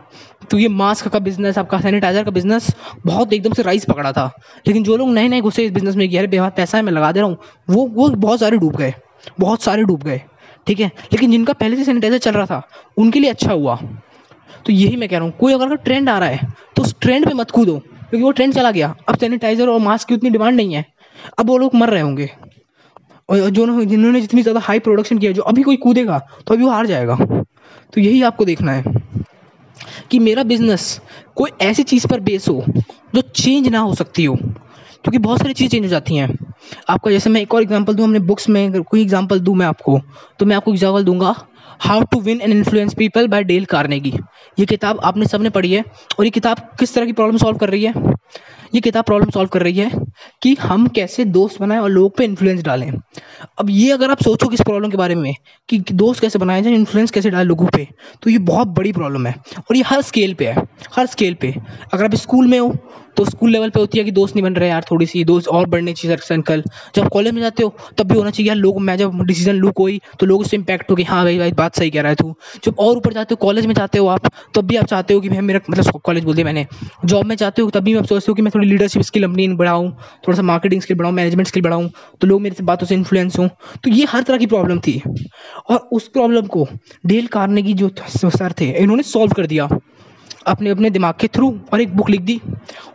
तो ये मास्क का बिज़नेस आपका सैनिटाइजर का बिज़नेस बहुत एकदम से राइस पकड़ा था। लेकिन जो लोग नए नए घुसे इस बिज़नेस में यार बेहद पैसा है मैं लगा दे रहा हूँ, वो वो बहुत सारे डूब गए, बहुत सारे डूब गए, ठीक है? लेकिन जिनका पहले से सैनिटाइजर चल रहा था, उनके लिए अच्छा हुआ। तो यही मैं कह रहा हूँ, कोई अगर ट्रेंड आ रहा है तो उस ट्रेंड पे मत कूदो। क्योंकि वो ट्रेंड चला गया। अब सैनिटाइजर और मास्क की उतनी डिमांड नहीं है। अब वो लोग मर रहे होंगे। और जो जिन्होंने जितनी ज़्यादा हाई प्रोडक्शन किया, जो अभी कोई कूदेगा तो अभी वो हार जाएगा। तो यही आपको देखना है कि मेरा बिज़नेस कोई ऐसी चीज़ पर बेस हो, जो चेंज ना हो सकती हो। क्योंकि बहुत सारी चीज़ चेंज हो जाती हैं। आपका जैसे मैं एक और एग्जांपल दूँ, हमने बुक्स में कोई एग्जांपल दूँ मैं आपको तो मैं आपको एग्जांपल दूँगा how to win and influence people by Dale Carnegie ये किताब आपने सबने पढ़ी है, और ये किताब किस तरह की प्रॉब्लम सॉल्व कर रही है? ये किताब प्रॉब्लम सॉल्व कर रही है कि हम कैसे दोस्त बनाएँ और लोगों पे इन्फ्लुएंस डालें। अब ये अगर आप सोचो किस प्रॉब्लम के बारे में, कि दोस्त कैसे बनाए जाए इन्फ्लुएंस कैसे डालें लोगों पे तो ये बहुत बड़ी प्रॉब्लम है, और ये हर स्केल पे है, हर स्केल पे। अगर आप स्कूल में हो तो स्कूल लेवल पे होती है कि दोस्त नहीं बन रहे यार थोड़ी सी दोस्त और बढ़ने चाहिए सर्कल जब कॉलेज में जाते हो, तब भी होना चाहिए यार लोग, मैं जब डिसीज़न लूँ कोई तो लोग उससे इम्पैक्ट हो कि हाँ भाई भाई, बात सही कह रहा है तू। जब और ऊपर जाते हो कॉलेज में जाते हो आप, तब भी आप चाहते हो कि भाई मेरा मतलब कॉलेज बोल दिया मैंने जॉब में चाहते हो, तब भी मैं सोचते हो कि मैं थोड़ी लीडरशिप स्किल अपनी बढ़ाऊँ, थोड़ा सा मार्केटिंग स्किल बढ़ाऊँ मैनेजमेंट स्किल बढ़ाऊँ तो लोग मेरे से बातों से इन्फ्लुएंस हों। तो ये हर तरह की प्रॉब्लम थी। और उस प्रॉब्लम को डेल कारने की जो सर थे, इन्होंने सॉल्व कर दिया। अपने अपने दिमाग के थ्रू और एक बुक लिख दी।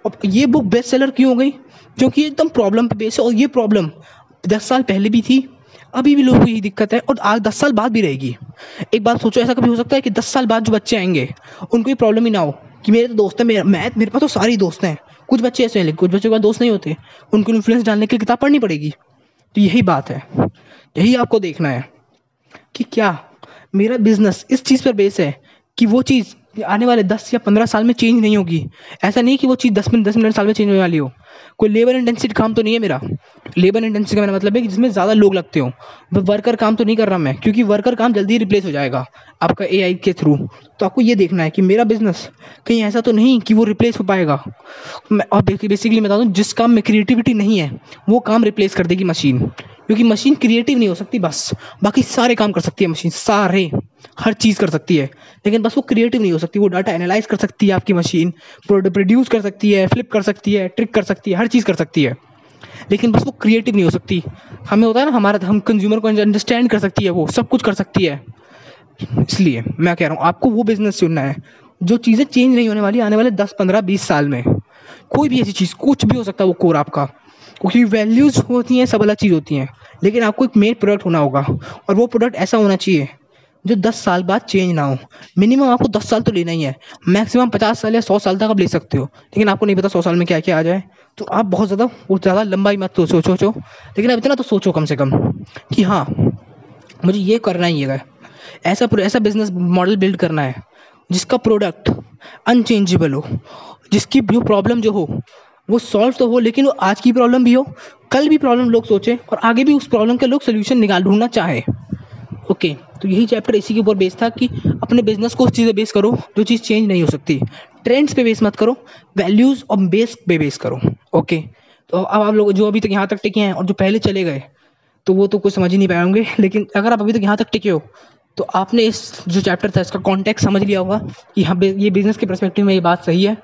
और ये बुक बेस्ट सेलर क्यों हो गई? क्योंकि एकदम प्रॉब्लम पे बेस है और ये प्रॉब्लम दस साल पहले भी थी, अभी भी लोगों को यही दिक्कत है और आज दस साल बाद भी रहेगी। एक बात सोचो, ऐसा कभी हो सकता है कि दस साल बाद जो बच्चे आएँगे, उनको ये प्रॉब्लम ही ना हो कि मेरे तो दोस्त हैं, मेरा, मैं, मेरे पास तो सारे दोस्त हैं। कुछ बच्चे ऐसे हैं कुछ बच्चों के पास दोस्त नहीं होते। उनको इन्फ्लुएंस डालने के लिए किताब पढ़नी पड़ेगी। तो यही बात है। यही आपको देखना है कि क्या मेरा बिज़नेस इस चीज़ पर बेस है कि वो चीज़ आने वाले दस या पंद्रह साल में चेंज नहीं होगी। ऐसा नहीं कि वो चीज़ दस मिनट दस मिनट साल में चेंज होने वाली हो। कोई लेबर इंटेंसिटी काम तो नहीं है मेरा। लेबर इंटेंसिटी का मेरा मतलब है कि जिसमें ज़्यादा लोग लगते हो। वर्कर काम तो नहीं कर रहा मैं, क्योंकि वर्कर काम जल्दी रिप्लेस हो जाएगा आपका एआई के थ्रू तो आपको ये देखना है कि मेरा बिज़नेस कहीं ऐसा तो नहीं कि वो रिप्लेस हो पाएगा। मैं, और बेसिकली बता दूँ जिस काम में क्रिएटिविटी नहीं है, वो काम रिप्लेस कर देगी मशीन क्योंकि मशीन क्रिएटिव नहीं हो सकती, बस। बाकी सारे काम कर सकती है मशीन, सारे। हर चीज़ कर सकती है। लेकिन बस वो क्रिएटिव नहीं हो सकती, वो डाटा एनालाइज कर सकती है आपकी मशीन प्रोड्यूस कर सकती है, फ्लिप कर सकती है, ट्रिक कर सकती है, हर चीज़ कर सकती है। लेकिन बस वो क्रिएटिव नहीं हो सकती। हमें होता है ना, हमारा, हम कंज्यूमर को अंडरस्टैंड कर सकती है वो, सब कुछ कर सकती है। इसलिए मैं कह रहा हूँ, आपको वो बिज़नेस चुनना है, जो चीज़ें चेंज नहीं होने वाली आने वाले दस, पंद्रह, बीस साल में। कोई भी ऐसी चीज़, कुछ भी हो सकता है वो कोर आपका। क्योंकि वैल्यूज़ होती हैं, सब अलग चीज़ होती हैं। लेकिन आपको एक मेन प्रोडक्ट होना होगा, और वो प्रोडक्ट ऐसा होना चाहिए जो दस साल बाद चेंज ना हो। मिनिमम आपको दस साल तो लेना ही है। मैक्सिमम पचास साल या सौ साल तक आप ले सकते हो। लेकिन आपको नहीं पता सौ साल में क्या क्या आ जाए। तो आप बहुत ज़्यादा वो ज़्यादा लंबाई मत तो सोचो सोचो। लेकिन आप इतना तो सोचो कम से कम कि हाँ मुझे ये करना ही है। ऐसा ऐसा बिज़नेस मॉडल बिल्ड करना है, जिसका प्रोडक्ट अनचेंजेबल हो, जिसकी जो प्रॉब्लम जो हो वो सॉल्व तो हो, लेकिन वो आज की प्रॉब्लम भी हो, कल भी प्रॉब्लम लोग सोचें और आगे भी उस प्रॉब्लम के लोग सोल्यूशन निकाल ढूंढना चाहें। ओके तो यही चैप्टर इसी के ऊपर बेस था कि अपने बिज़नेस को उस चीज़ें बेस करो, जो चीज़ चेंज नहीं हो सकती। ट्रेंड्स पे बेस मत करो वैल्यूज़ और बेस पे बेस करो। ओके तो अब आप लोग जो अभी तक यहाँ तक टिके हैं और जो पहले चले गए तो वो तो कुछ समझ ही नहीं पाए होंगे, लेकिन अगर आप अभी तक यहाँ तक टिके हो तो आपने इस जो चैप्टर था, इसका कॉन्टेक्ट समझ लिया होगा कि हाँ ये बिज़नेस के परस्पेक्टिव में ये बात सही है,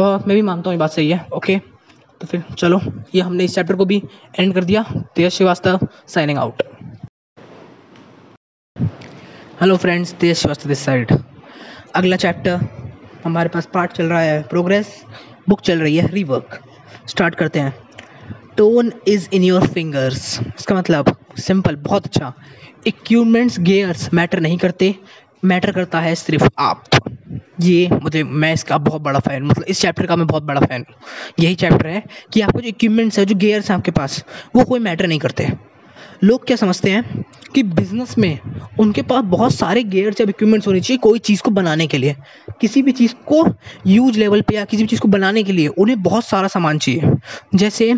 और मैं भी मानता हूँ ये बात सही है। ओके तो फिर चलो, ये हमने इस चैप्टर को भी एंड कर दिया। Tej Srivastava signing out hello friends Tej Srivastava this side अगला चैप्टर हमारे पास पार्ट चल रहा है प्रोग्रेस बुक चल रही है रीवर्क स्टार्ट करते हैं। Tone is in your fingers इसका मतलब सिंपल बहुत अच्छा। इक्विपमेंट्स गेयर्स मैटर नहीं करते। मैटर करता है सिर्फ़ आप। ये मुझे, मैं इसका बहुत बड़ा फ़ैन मतलब इस चैप्टर का मैं बहुत बड़ा फ़ैन हूँ। यही चैप्टर है कि आपको जो इक्विपमेंट्स है, जो गेयर्स हैं आपके पास, वो कोई मैटर नहीं करते। लोग क्या समझते हैं कि बिज़नेस में उनके पास बहुत सारे गेयर्स या इक्विपमेंट्स होने चाहिए कोई चीज़ को बनाने के लिए। किसी भी चीज़ को यूज़ लेवल पे या किसी भी चीज़ को बनाने के लिए उन्हें बहुत सारा सामान चाहिए। जैसे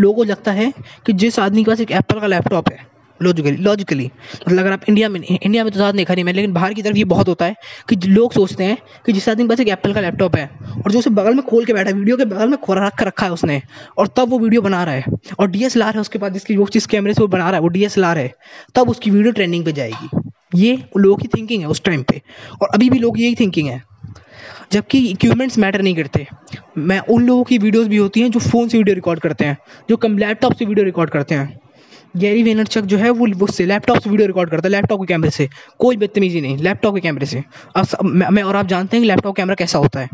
लोगों को लगता है कि जिस आदमी के पास एक एप्पल का लैपटॉप है लॉजिकली लॉजिकली मतलब अगर आप इंडिया में इंडिया में तो ज़्यादा देखा नहीं मैं लेकिन बाहर की तरफ़ ये बहुत होता है कि लोग सोचते हैं कि जिस आदमी के पास एक एप्पल का लैपटॉप है, और जो उसे बगल में खोल के बैठा है, वीडियो के बगल में खोरा रख कर रखा है उसने, और तब वो वीडियो बना रहा है। और डी है, उसके पास जिसकी वो जिस कैमरे से वो बना रहा है, वो डीएसएलआर है, तब उसकी वीडियो ट्रेंडिंग पर जाएगी। ये लोगों की थिंकिंग है उस टाइम पे। और अभी भी लोग यही थिंकिंग है। जबकि इक्विपमेंट्स मैटर नहीं करते। मैं उन लोगों की वीडियोस भी होती हैं जो फ़ोन से वीडियो रिकॉर्ड करते हैं, जो कम लैपटॉप से वीडियो रिकॉर्ड करते हैं। गैरी वेनरचक जो है, वो वो से लैपटॉप से वीडियो रिकॉर्ड करता है लैपटॉप के कैमरे से। कोई बदतमीजी नहीं लैपटॉप के कैमरे से। अब मैं और आप जानते हैं कि लैपटॉप कैमरा कैसा होता है।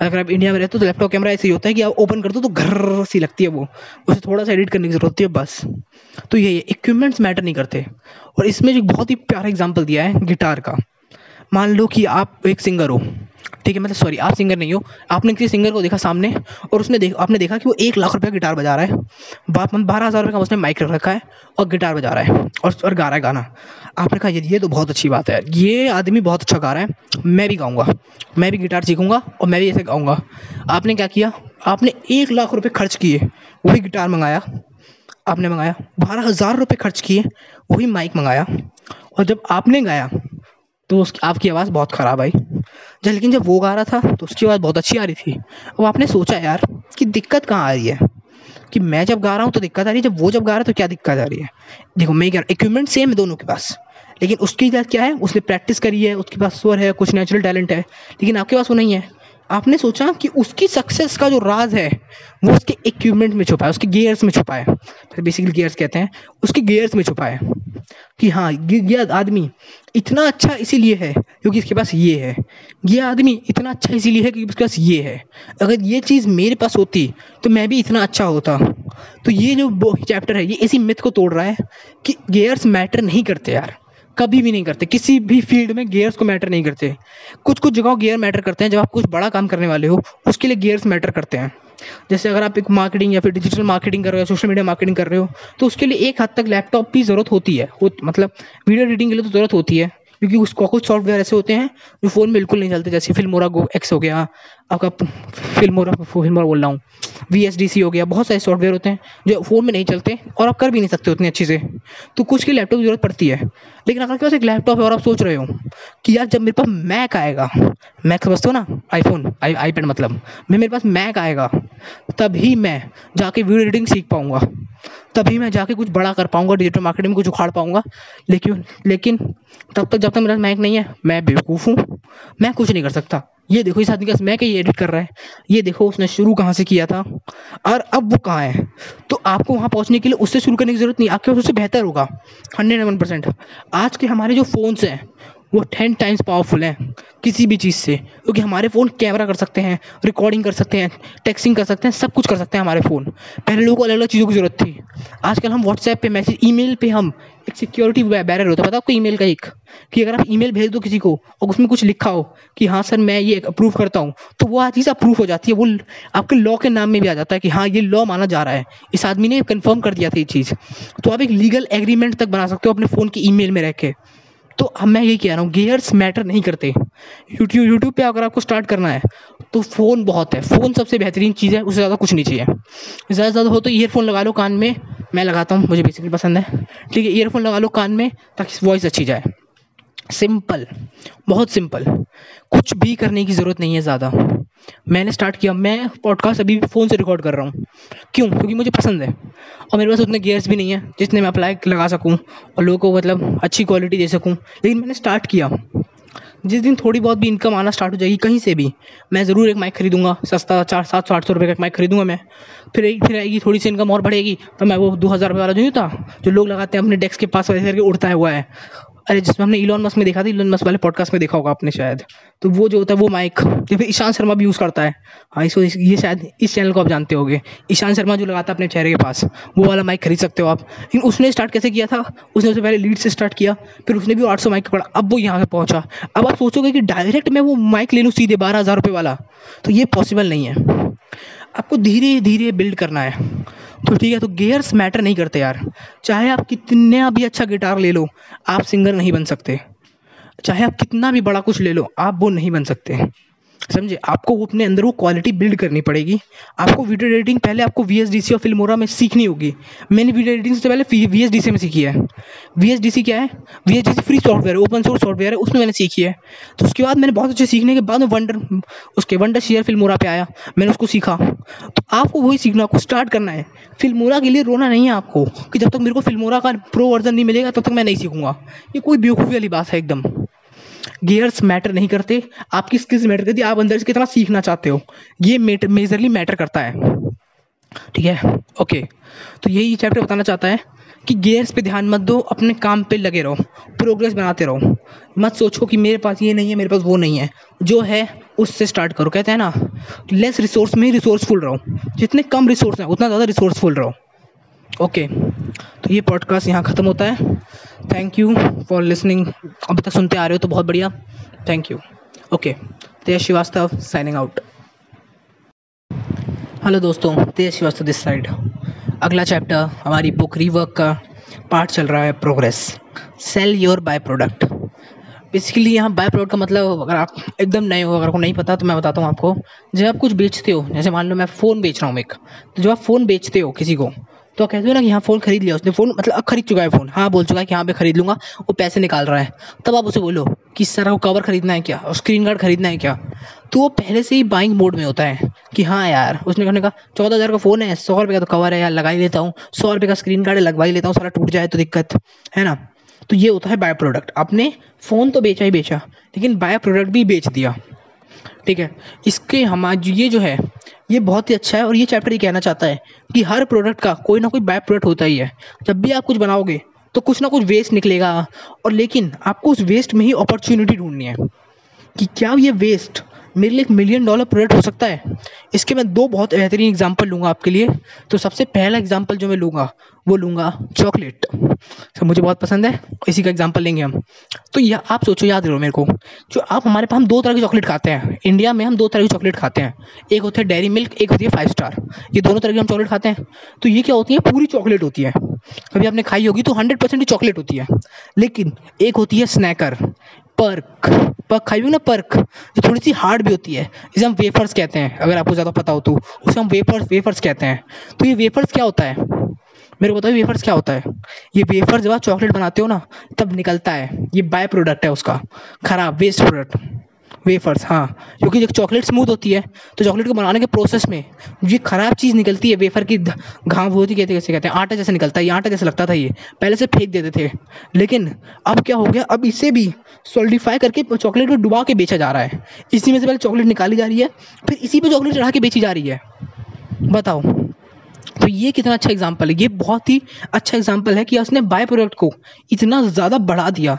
अगर आप इंडिया में रहते हो तो लैपटॉप कैमरा ऐसे ही होता है कि आप ओपन कर दो तो घर सी लगती है वो। उसे थोड़ा सा एडिट करने की ज़रूरत होती है, बस। तो यही है इक्विपमेंट्स मैटर नहीं करते। और इसमें एक बहुत ही प्यारा एग्ज़ाम्पल दिया है गिटार का। मान लो कि आप एक सिंगर हो। ठीक है मतलब सॉरी आप सिंगर नहीं हो। आपने किसी सिंगर को देखा सामने और उसने देख, आपने देखा कि वो एक लाख रुपये गिटार बजा रहा है। मतलब बारह हज़ार रुपये का उसने माइक रख है और गिटार बजा रहा है और और गा रहा है गाना। आपने कहा, ये तो बहुत अच्छी बात है। ये आदमी बहुत अच्छा गा रहा है। मैं भी गाऊँगा। मैं भी गिटार सीखूँगा और मैं भी ऐसे गाऊँगा। आपने क्या किया? आपने एक लाख रुपये खर्च किए, वही गिटार मंगाया। आपने मंगाया। बारह हज़ार रुपये खर्च किए, वही माइक मंगाया। और जब आपने गाया तो उसकी, आपकी आवाज़ बहुत ख़राब आई। जब लेकिन जब वो गा रहा था तो उसकी आवाज़ बहुत अच्छी आ रही थी। अब आपने सोचा यार कि दिक्कत कहाँ आ रही है? कि मैं जब गा रहा हूँ तो दिक्कत आ रही है, जब वो जब गा रहा है तो क्या दिक्कत आ रही है? देखो, मैं क्या इक्विपमेंट सेम है दोनों के पास, लेकिन उसकी क्या है? उसने प्रैक्टिस करी है, उसके पास स्वर है, कुछ नेचुरल टैलेंट है, लेकिन आपके पास वो नहीं है। आपने सोचा कि उसकी सक्सेस का जो राज है, वो उसके इक्विपमेंट में छुपा है उसके गियर्स में छुपा है बेसिकली गियर्स कहते हैं, उसके गियर्स में छुपा है कि हाँ ये आदमी इतना अच्छा इसीलिए है क्योंकि इसके पास ये है। ये आदमी इतना अच्छा इसीलिए है क्योंकि उसके पास ये है। अगर ये चीज़ मेरे पास होती तो मैं भी इतना अच्छा होता। तो ये जो चैप्टर है, ये इसी मिथ को तोड़ रहा है कि गेयर्स मैटर नहीं करते यार। कभी भी नहीं करते। किसी भी फ़ील्ड में गेयर्स को मैटर नहीं करते। कुछ कुछ जगहों गेयर मैटर करते हैं। जब आप कुछ बड़ा काम करने वाले हो, उसके लिए गेयर्स मैटर करते हैं। जैसे अगर आप एक मार्केटिंग या फिर डिजिटल मार्केटिंग कर रहे हो सोशल मीडिया मार्केटिंग कर रहे हो तो उसके लिए एक हद तक लैपटॉप की ज़रूरत होती है। मतलब वीडियो एडिटिंग के लिए तो ज़रूरत होती है, क्योंकि उसको कुछ सॉफ्टवेयर ऐसे होते हैं, जो फ़ोन में बिल्कुल नहीं चलते, जैसे फिल्मोरा गो एक्स हो गया आपका फिल्मोरा फ़िल्म बोल रहा हूँ। वी एस डी सी हो गया, बहुत सारे सॉफ्टवेयर होते हैं जो फ़ोन में नहीं चलते और आप कर भी नहीं सकते उतनी अच्छी से। तो कुछ की लैपटॉप की ज़रूरत पड़ती है। लेकिन अगर आपके पास एक लैपटॉप है और आप सोच रहे हो कि यार जब मेरे पास मैक आएगा मैक समझते हो ना आईफोन आई आईपैड मतलब मैं मेरे पास मैक आएगा, तभी मैं जाके वीडियो एडिटिंग सीख पाऊँगा। तभी मैं जाके कुछ बड़ा कर पाऊँगा डिजिटल मार्केटिंग में कुछ उखाड़ पाऊँगा। लेकिन लेकिन तब तक, जब तक मेरा मैक नहीं है, मैं बेवकूफ़ हूँ। मैं कुछ नहीं कर सकता। ये देखो इस आदमी का मैं कहीं एडिट कर रहा है? ये देखो उसने शुरू कहाँ से किया था? और अब वो कहाँ है? तो आपको वहाँ पहुँचने के लिए उससे शुरू करने की ज़रूरत नहीं, आपके पास उससे बेहतर होगा हंड्रेड एंड वन परसेंट आज के हमारे जो फ़ोन्स हैं वो टेन टाइम्स पावरफुल हैं, किसी भी चीज़ से। क्योंकि हमारे फ़ोन कैमरा कर सकते हैं रिकॉर्डिंग कर सकते हैं टेक्सिंग कर सकते हैं, सब कुछ कर सकते हैं हमारे फ़ोन पहले लोगों को अलग अलग चीज़ों की ज़रूरत थी। आजकल हम व्हाट्सएप पे मैसेज ईमेल पे हम एक सिक्योरिटी बैरियर होता है। पता आपको ईमेल का एक? कि अगर आप ईमेल भेज दो किसी को, और उसमें कुछ लिखा हो कि हाँ सर, मैं ये अप्रूव करता हूँ तो वो चीज़ अप्रूव हो जाती है। वो आपके लॉ के नाम में भी आ जाता है कि हाँ ये लॉ माना जा रहा है। इस आदमी ने कन्फर्म कर दिया था ये चीज़। तो आप एक लीगल एग्रीमेंट तक बना सकते हो अपने फ़ोन की ईमेल में रह के। तो अब मैं ये कह रहा हूँ गियर्स मैटर नहीं करते। यूट्यूब यूट्यूब पर अगर आपको स्टार्ट करना है तो फ़ोन बहुत है। फ़ोन सबसे बेहतरीन चीज़ है, उससे ज़्यादा कुछ नहीं चाहिए। ज़्यादा से ज़्यादा हो तो ईयरफोन लगा लो कान में। मैं लगाता हूँ, मुझे बेसिकली पसंद है। ठीक है ईयरफोन लगा लो कान में, ताकि वॉइस अच्छी जाए। सिंपल, बहुत सिंपल। कुछ भी करने की ज़रूरत नहीं है ज़्यादा। मैंने स्टार्ट किया। मैं पॉडकास्ट अभी भी फ़ोन से रिकॉर्ड कर रहा हूँ। क्यों? क्योंकि मुझे पसंद है। और मेरे पास उतने गियर्स भी नहीं है, जितने मैं अप्लाई लगा सकूँ और लोगों को मतलब अच्छी क्वालिटी दे सकूँ। लेकिन मैंने स्टार्ट किया। जिस दिन थोड़ी बहुत भी इनकम आना स्टार्ट हो जाएगी, कहीं से भी, मैं ज़रूर एक माइक खरीदूँगा। सस्ता चार, सात सौ, आठ सौ रुपये का एक माइक खरीदूँगा मैं। फिर एक, फिर आएगी, थोड़ी सी इनकम और बढ़ेगी। तो मैं वो दो हज़ार रुपये वाला जो था जो लोग लगाते हैं अपने डेस्क के पास वैसे करके उड़ता हुआ है। अरे जिसमें हमने इलॉन मस्क में देखा था इलॉन मस्क वाले पॉडकास्ट में देखा होगा आपने शायद। तो वो जो होता है वो माइक या फिर ईशान शर्मा भी यूज़ करता है। हाँ इसको इस, ये शायद इस चैनल को आप जानते होगे। ईशान शर्मा जो लगाता है अपने चेहरे के पास वो वाला माइक खरीद सकते हो आप। लेकिन उसने स्टार्ट कैसे किया था? उसने उससे पहले लीड से स्टार्ट किया फिर उसने भी आठ सौ माइक पड़ा अब वो यहाँ पर पहुँचा। अब आप सोचोगे कि डायरेक्ट मैं वो माइक ले लूँ सीधे बारह हज़ार रुपये वाला तो ये पॉसिबल नहीं है। आपको धीरे धीरे बिल्ड करना है। तो ठीक है तो गेयर्स मैटर नहीं करते यार। चाहे आप कितने भी अच्छा गिटार ले लो, आप सिंगर नहीं बन सकते। चाहे आप कितना भी बड़ा कुछ ले लो, आप वो नहीं बन सकते। समझे? आपको वो अपने अंदर वो क्वालिटी बिल्ड करनी पड़ेगी। आपको वीडियो एडिटिंग पहले आपको वी एस डी सी और फिल्मोरा में सीखनी होगी। मैंने वीडियो एडिटिंग से पहले वी एस डी सी में सीखी है। वी एस डी सी क्या है? V S D C free software है ओपन सोर्स सॉफ्टवेयर है, उसमें मैंने सीखी है। तो उसके बाद मैंने बहुत अच्छे सीखने के बाद वंडर उसके वंडर शेयर फिल्मोरा पे आया। मैंने उसको सीखा। तो आपको वही सीखना, आपको स्टार्ट करना है। फिल्मोरा के लिए रोना नहीं है आपको, कि जब तक मेरे को फिल्मोरा का प्रो वर्जन नहीं मिलेगा, तब तक मैं नहीं सीखूँगा। ये कोई बेवकूफ़ी वाली बात है एकदम। गियर्स मैटर नहीं करते। आपकी स्किल्स मैटर करती? आप अंदर से कितना सीखना चाहते हो? ये मेजरली मैटर करता है। ठीक है? ओके तो यही चैप्टर बताना चाहता है कि गियर्स पे ध्यान मत दो, अपने काम पे लगे रहो प्रोग्रेस बनाते रहो। मत सोचो कि मेरे पास ये नहीं है, मेरे पास वो नहीं है। जो है, उससे स्टार्ट करो। कहते हैं ना लेस रिसोर्स में रिसोर्सफुल रहो। जितने कम रिसोर्स हैं, उतना ज़्यादा रिसोर्सफुल रहो। ओके तो ये पॉडकास्ट यहाँ ख़त्म होता है। थैंक यू फॉर लिसनिंग अभी तक सुनते आ रहे हो तो बहुत बढ़िया। Thank you okay, Tej Srivastava signing out hello दोस्तों, तेज श्रीवास्तव दिस साइड अगला चैप्टर हमारी बुक रीवर्क का पार्ट चल रहा है progress sell your by product basically यहाँ बाय प्रोडक्ट का मतलब अगर आप एकदम नए हो, अगर आपको नहीं पता तो मैं बताता हूँ आपको। जब आप कुछ बेचते हो, जैसे मान लो मैं फ़ोन बेच रहा हूँ एक तो जब आप फ़ोन बेचते हो किसी को तो कहते हो ना कि हाँ फ़ोन खरीद लिया उसने। फ़ोन मतलब अब खरीद चुका है फ़ोन हाँ बोल चुका है कि हाँ मैं खरीद लूँगा, वो पैसे निकाल रहा है। तब आप उसे बोलो कि, सर वो कवर खरीदना है क्या? और स्क्रीन गार्ड खरीदना है क्या? तो वो पहले से ही बाइंग मोड में होता है कि हाँ यार। उसने कहने का, चौदह हज़ार का फ़ोन है, सौ रुपये का तो कवर है यार, लगा ही लेता हूँ। सौ रुपये का स्क्रीन गार्ड लगवा ही लेता हूँ, सारा टूट जाए तो दिक्कत। है ना? तो ये होता है बाय प्रोडक्ट आपने फ़ोन तो बेचा ही बेचा, लेकिन बाय प्रोडक्ट भी बेच दिया। ठीक है? इसके हमारे ये जो है, ये बहुत ही अच्छा है और ये चैप्टर ये कहना चाहता है कि हर प्रोडक्ट का कोई ना कोई बाय प्रोडक्ट होता ही है। जब भी आप कुछ बनाओगे तो कुछ ना कुछ वेस्ट निकलेगा। और लेकिन आपको उस वेस्ट में ही अपॉर्चुनिटी ढूंढनी है कि क्या ये वेस्ट मेरे लिए एक मिलियन डॉलर प्रोडक्ट हो सकता है। इसके मैं दो बहुत बेहतरीन एग्ज़ाम्पल लूँगा आपके लिए। तो सबसे पहला एग्ज़ाम्पल जो मैं लूँगा, वो लूँगा चॉकलेट सर मुझे बहुत पसंद है, इसी का एग्ज़ाम्पल लेंगे हम। तो यह आप सोचो, याद रहो मेरे को, जो आप, हमारे पास हम दो तरह की चॉकलेट खाते हैं। इंडिया में हम दो तरह की चॉकलेट खाते हैं। एक होता है डेयरी मिल्क एक होती है फाइव स्टार ये दोनों तरह की हम चॉकलेट खाते हैं। तो ये क्या होती है? पूरी चॉकलेट होती है। कभी आपने खाई होगी तो हंड्रेड परसेंट चॉकलेट होती है। लेकिन एक होती है स्नैकर पर्क पर्क खाई हुई ना पर्क जो थोड़ी सी हार्ड भी होती है जिसे हम वेफर्स कहते हैं, अगर आपको ज़्यादा पता हो तो। उसे हम वेफर्स वेफर्स कहते हैं। तो ये वेफर्स क्या होता है? मेरे को बताओ वेफर्स क्या होता है? ये वेफर जब आप चॉकलेट बनाते हो ना, तब निकलता है। ये बाय प्रोडक्ट है उसका। खराब वेस्ट प्रोडक्ट वेफर्स हाँ। क्योंकि जब चॉकलेट स्मूथ होती है तो चॉकलेट को बनाने के प्रोसेस में ये ख़राब चीज़ निकलती है वेफर की घाव होती कहते कैसे कहते हैं, आटा जैसे निकलता है, ये आटा जैसे लगता था ये। पहले से फेंक देते थे। लेकिन अब क्या हो गया, अब इसे भी सोल्डिफाई करके चॉकलेट को डुबा के बेचा जा रहा है। इसी में से पहले चॉकलेट निकाली जा रही है, फिर इसी पे चॉकलेट चढ़ा के बेची जा रही है। बताओ। तो ये कितना अच्छा एग्ज़ाम्पल है। ये बहुत ही अच्छा एग्ज़ाम्पल है कि उसने बाय प्रोडक्ट को इतना ज़्यादा बढ़ा दिया।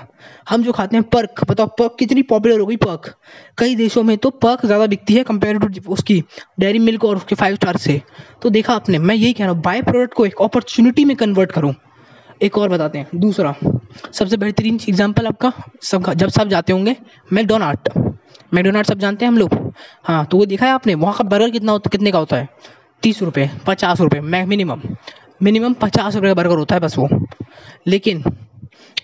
हम जो खाते हैं पर्क बताओ पर्क कितनी पॉपुलर हो गई पर्क कई देशों में तो पर्क ज़्यादा बिकती है कंपेयर टू उसकी डेयरी मिल्क और उसके फाइव स्टार से। तो देखा आपने, मैं यही कह रहा हूँ बाय प्रोडक्ट को एक अपॉर्चुनिटी में कन्वर्ट करूँ। एक और बताते हैं, दूसरा। सबसे बेहतरीन एग्ज़ाम्पल आपका, सब जब सब जाते होंगे मैकडोनाल्ड मैकडोनाल्ड सब जानते हैं हम लोग? हाँ तो वो देखा है आपने, वहाँ का बर्गर कितना कितने का होता है? तीस रुपये पचास रुपये मै मिनिमम मिनिमम पचास रुपये का बर्गर होता है बस वो। लेकिन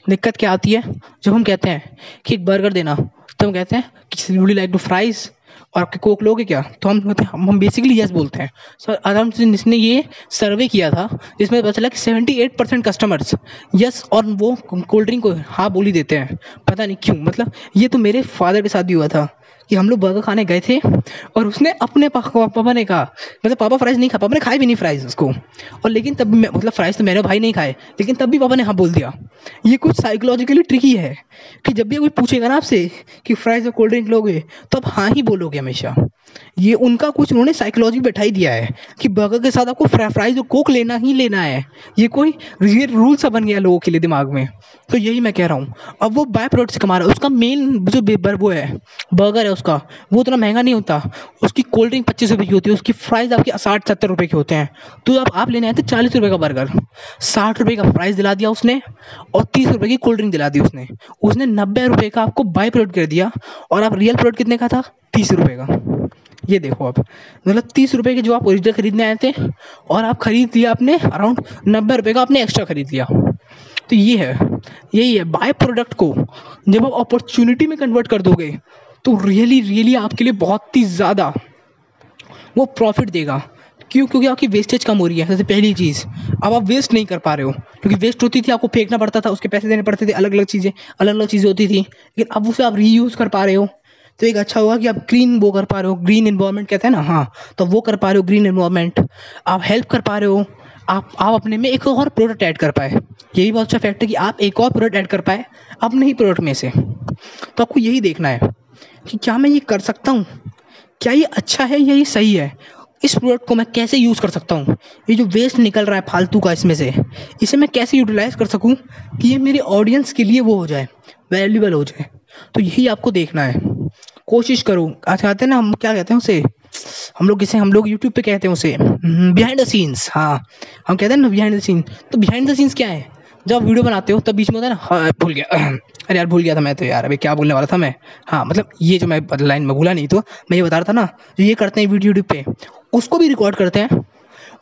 दिक्कत क्या आती है? जब हम कहते हैं कि एक बर्गर देना तो हम कहते हैं कि वुड लाइक टू फ्राइज़ और आपके कोक लोगे क्या? तो हम कहते हैं, हम बेसिकली यस बोलते हैं। सर आराम से जिसने ये सर्वे किया था, जिसमें पता चला कि seventy eight percent customers yes और वो कोल्ड ड्रिंक को हाँ बोली देते हैं। पता नहीं क्यों मतलब ये तो मेरे फादर के साथ भी हुआ था। कि हम लोग बर्गर खाने गए थे और उसने अपने पापा ने कहा मतलब पापा फ्राइज नहीं खा, पापा ने खाए भी नहीं फ्राइज उसको। और लेकिन तब मतलब फ्राइज तो मेरे भाई नहीं खाए, लेकिन तब भी पापा ने हाँ बोल दिया। ये कुछ साइकोलॉजिकली ट्रिकी है कि जब भी कोई पूछेगा ना आपसे कि फ्राइज और कोल्ड ड्रिंक लोगे तो आप हाँ ही बोलोगे हमेशा। ये उनका कुछ उन्होंने साइकोलॉजी बैठा ही दिया है कि बर्गर के साथ आपको फ्राइज और कोक लेना ही लेना है। ये कोई ये रूल सा बन गया लोगों के लिए दिमाग में। तो यही मैं कह रहा हूँ। अब वो बाय प्रोडक्ट से कमा रहा है, उसका मेन जो वो है बर्गर है उसका। वो उतना महँगा नहीं होता। उसकी कोल्ड ड्रिंक पच्चीस रुपये की होती है। उसकी प्राइस आपकी साठ, सत्तर रुपये के होते हैं। तो अब आप लेने आए थे चालीस रुपये का बर्गर साठ रुपये का प्राइस दिला दिया उसने और तीस रुपये की कोल्ड ड्रिंक दिला दी उसने। उसने नब्बे रुपये का आपको बाई प्रोडक्ट कर दिया और आप रियल प्रोडक्ट कितने का था? तीस रुपये का। ये देखो आप। मतलब तीस रुपये के जो आप ओरिजिनल खरीदने आए थे और आप खरीद लिया आपने अराउंड नब्बे रुपये का आपने एक्स्ट्रा खरीद लिया। तो ये है। यही है। बाय प्रोडक्ट को जब आप अपॉर्चुनिटी में कन्वर्ट कर दोगे तो रियली रियली आपके लिए बहुत ही ज़्यादा वो प्रॉफिट देगा। क्यों? क्योंकि आपकी वेस्टेज कम हो रही है, सबसे पहली चीज़। अब आप वेस्ट नहीं कर पा रहे हो। क्योंकि वेस्ट होती थी, आपको फेंकना पड़ता था, उसके पैसे देने पड़ते थे अलग अलग चीज़ें अलग अलग चीज़ें होती थी। लेकिन अब उसे आप रीयूज़ कर पा रहे हो। तो एक अच्छा हुआ कि आप ग्रीन वो कर पा रहे हो ग्रीन इन्वायरमेंट कहते हैं ना हाँ। तो वो कर पा रहे हो ग्रीन इन्वायरमेंट आप हेल्प कर पा रहे हो, आप आप अपने में एक और प्रोडक्ट ऐड कर पाए। यही बहुत अच्छा फैक्ट है कि आप एक और प्रोडक्ट ऐड कर पाए, अपने ही प्रोडक्ट में से। तो आपको यही देखना है। कि क्या मैं ये कर सकता हूँ? क्या ये अच्छा है या ये सही है? इस प्रोडक्ट को मैं कैसे यूज़ कर सकता हूँ? ये जो वेस्ट निकल रहा है फालतू का इसमें से, इसे मैं कैसे यूटिलाइज कर सकूँ कि ये मेरे ऑडियंस के लिए वो हो जाए वैल्यूबल हो जाए? तो यही आपको देखना है। कोशिश करो। आज कहते हैं ना हम, क्या कहते हैं उसे? हम लोग किसे हम लोग यूट्यूब पे कहते हैं उसे बिहाइंड द सीन्स हाँ। हम कहते हैं ना बिहाइंड द सीन तो बिहाइंड द सीन्स क्या है? जब वीडियो बनाते हो, तब बीच में होता है ना हाँ भूल गया। अरे यार भूल गया था मैं तो यार, अभी क्या बोलने वाला था मैं? हाँ मतलब ये जो मैं लाइन में भूला नहीं तो मैं ये बता रहा था ना, जो ये करते हैं वीडियो यूट्यूब पे, उसको भी रिकॉर्ड करते हैं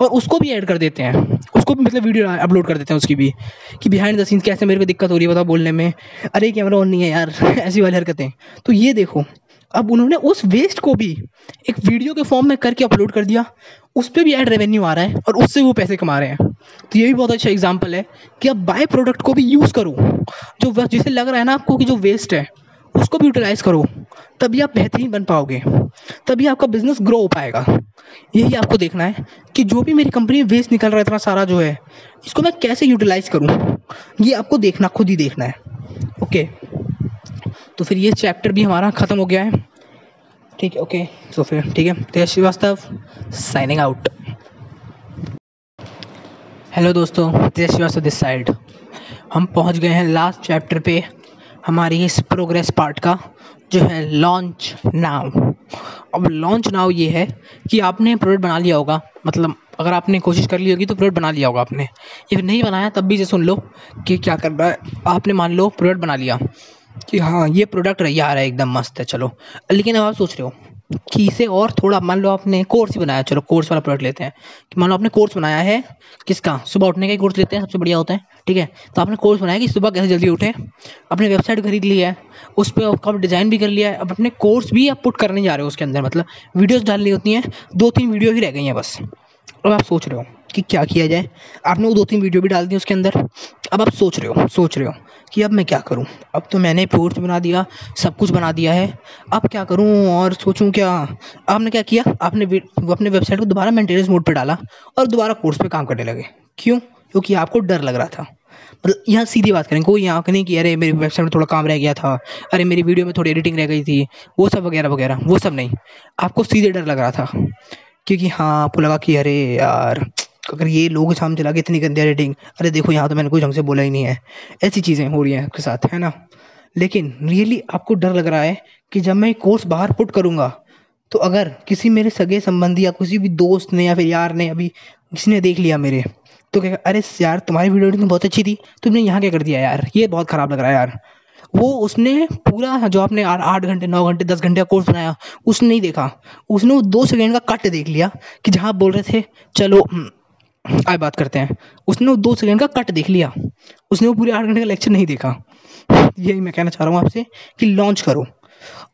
और उसको भी ऐड कर देते हैं। उसको भी मतलब वीडियो अपलोड कर देते हैं उसकी भी, कि बिहाइंड द सीन्स कैसे मेरे को दिक्कत हो रही है बताओ बोलने में। अरे कैमरा ऑन नहीं है यार, ऐसी वाली हरकतें। तो ये देखो, अब उन्होंने उस वेस्ट को भी एक वीडियो के फॉर्म में करके अपलोड कर दिया। उस पर भी ऐड रेवेन्यू आ रहा है और उससे वो पैसे कमा रहे हैं। तो ये भी बहुत अच्छा एग्ज़ाम्पल है कि आप बाय प्रोडक्ट को भी यूज़ करो। जो जिसे लग रहा है ना आपको कि जो वेस्ट है, उसको भी यूटिलाइज करो। तभी आप बेहतरीन बन पाओगे। तभी आपका बिज़नेस ग्रो हो पाएगा। यही आपको देखना है कि जो भी मेरी कंपनी में वेस्ट निकल रहा है, इतना सारा जो है, इसको मैं कैसे यूटिलाइज करूँ? ये आपको देखना, खुद ही देखना है। ओके तो फिर ये चैप्टर भी हमारा ख़त्म हो गया है। ठीक है ओके तो फिर, ठीक है. Tej Srivastava signing out hello दोस्तों तेज श्रीवास्तव दिस साइड हम पहुँच गए हैं लास्ट चैप्टर पे, हमारी इस प्रोग्रेस पार्ट का, जो है लॉन्च नाउ अब लॉन्च नाउ ये है कि आपने प्रोडक्ट बना लिया होगा. मतलब अगर आपने कोशिश कर ली होगी तो प्रोडक्ट बना लिया होगा आपने. ये नहीं बनाया, तब भी से सुन लो कि क्या कर रहा है. आपने मान लो प्रोडक्ट बना लिया. कि हाँ ये प्रोडक्ट यार है, एकदम मस्त है, चलो। लेकिन अब आप सोच रहे हो कि इसे और थोड़ा, मान लो आपने कोर्स ही बनाया, चलो कोर्स वाला प्रोडक्ट लेते हैं। कि मान लो आपने कोर्स बनाया है, किसका? सुबह उठने का ही कोर्स लेते हैं, सबसे बढ़िया होता है, ठीक है? तो आपने कोर्स बनाया कि सुबह कैसे जल्दी उठे? अपने वेबसाइट खरीद लिया है, उस पर आपका डिज़ाइन भी कर लिया है, अब अपने कोर्स भी आप पुट करने जा रहे हो उसके अंदर मतलब वीडियोज़ डालनी होती हैं दो तीन वीडियो ही रह गई हैं बस। अब आप सोच रहे हो कि क्या किया जाए। आपने वो दो तीन वीडियो भी डाल दी उसके अंदर। अब आप सोच रहे हो, सोच रहे हो कि अब मैं क्या करूँ? अब तो मैंने कोर्स बना दिया, सब कुछ बना दिया है। अब क्या करूँ और सोचूं क्या? आपने क्या किया? आपने अपने वेबसाइट को दोबारा मेंटेनेंस मोड पे डाला और दोबारा कोर्स पे काम करने लगे। क्यों? क्योंकि आपको डर लग रहा था। मतलब यहाँ सीधी बात करें, कोई यहाँ नहीं कि अरे मेरी वेबसाइट में थोड़ा काम रह गया था, अरे मेरी वीडियो में थोड़ी एडिटिंग रह गई थी, वो सब वगैरह वगैरह वो सब नहीं। आपको सीधे डर लग रहा था। क्योंकि हाँ आपको लगा कि अरे यार, अगर ये लोग सामने चला के इतनी गंदी रेटिंग अरे देखो यहाँ तो मैंने कोई ढंग से बोला ही नहीं है। ऐसी चीज़ें हो रही हैं आपके साथ, है ना? लेकिन रियली आपको डर लग रहा है कि जब मैं कोर्स बाहर पुट करूँगा तो अगर किसी मेरे सगे संबंधी या किसी भी दोस्त ने या फिर यार ने अभी किसी ने देख लिया मेरे तो क्या अरे यार, तुम्हारी वीडियो एडिटिंग बहुत अच्छी थी, तुमने यहाँ क्या कर दिया यार? ये बहुत ख़राब लग रहा है यार। वो उसने पूरा जो आपने आठ घंटे नौ घंटे दस घंटे का कोर्स बनाया उसने नहीं देखा। उसने वो दो सेकेंड का कट देख लिया कि जहाँ बोल रहे थे चलो हम्म, आए बात करते हैं। उसने वो दो सेकेंड का कट देख लिया। उसने वो पूरे आठ घंटे का लेक्चर नहीं देखा। यही मैं कहना चाह रहा हूँ आपसे कि लॉन्च करो।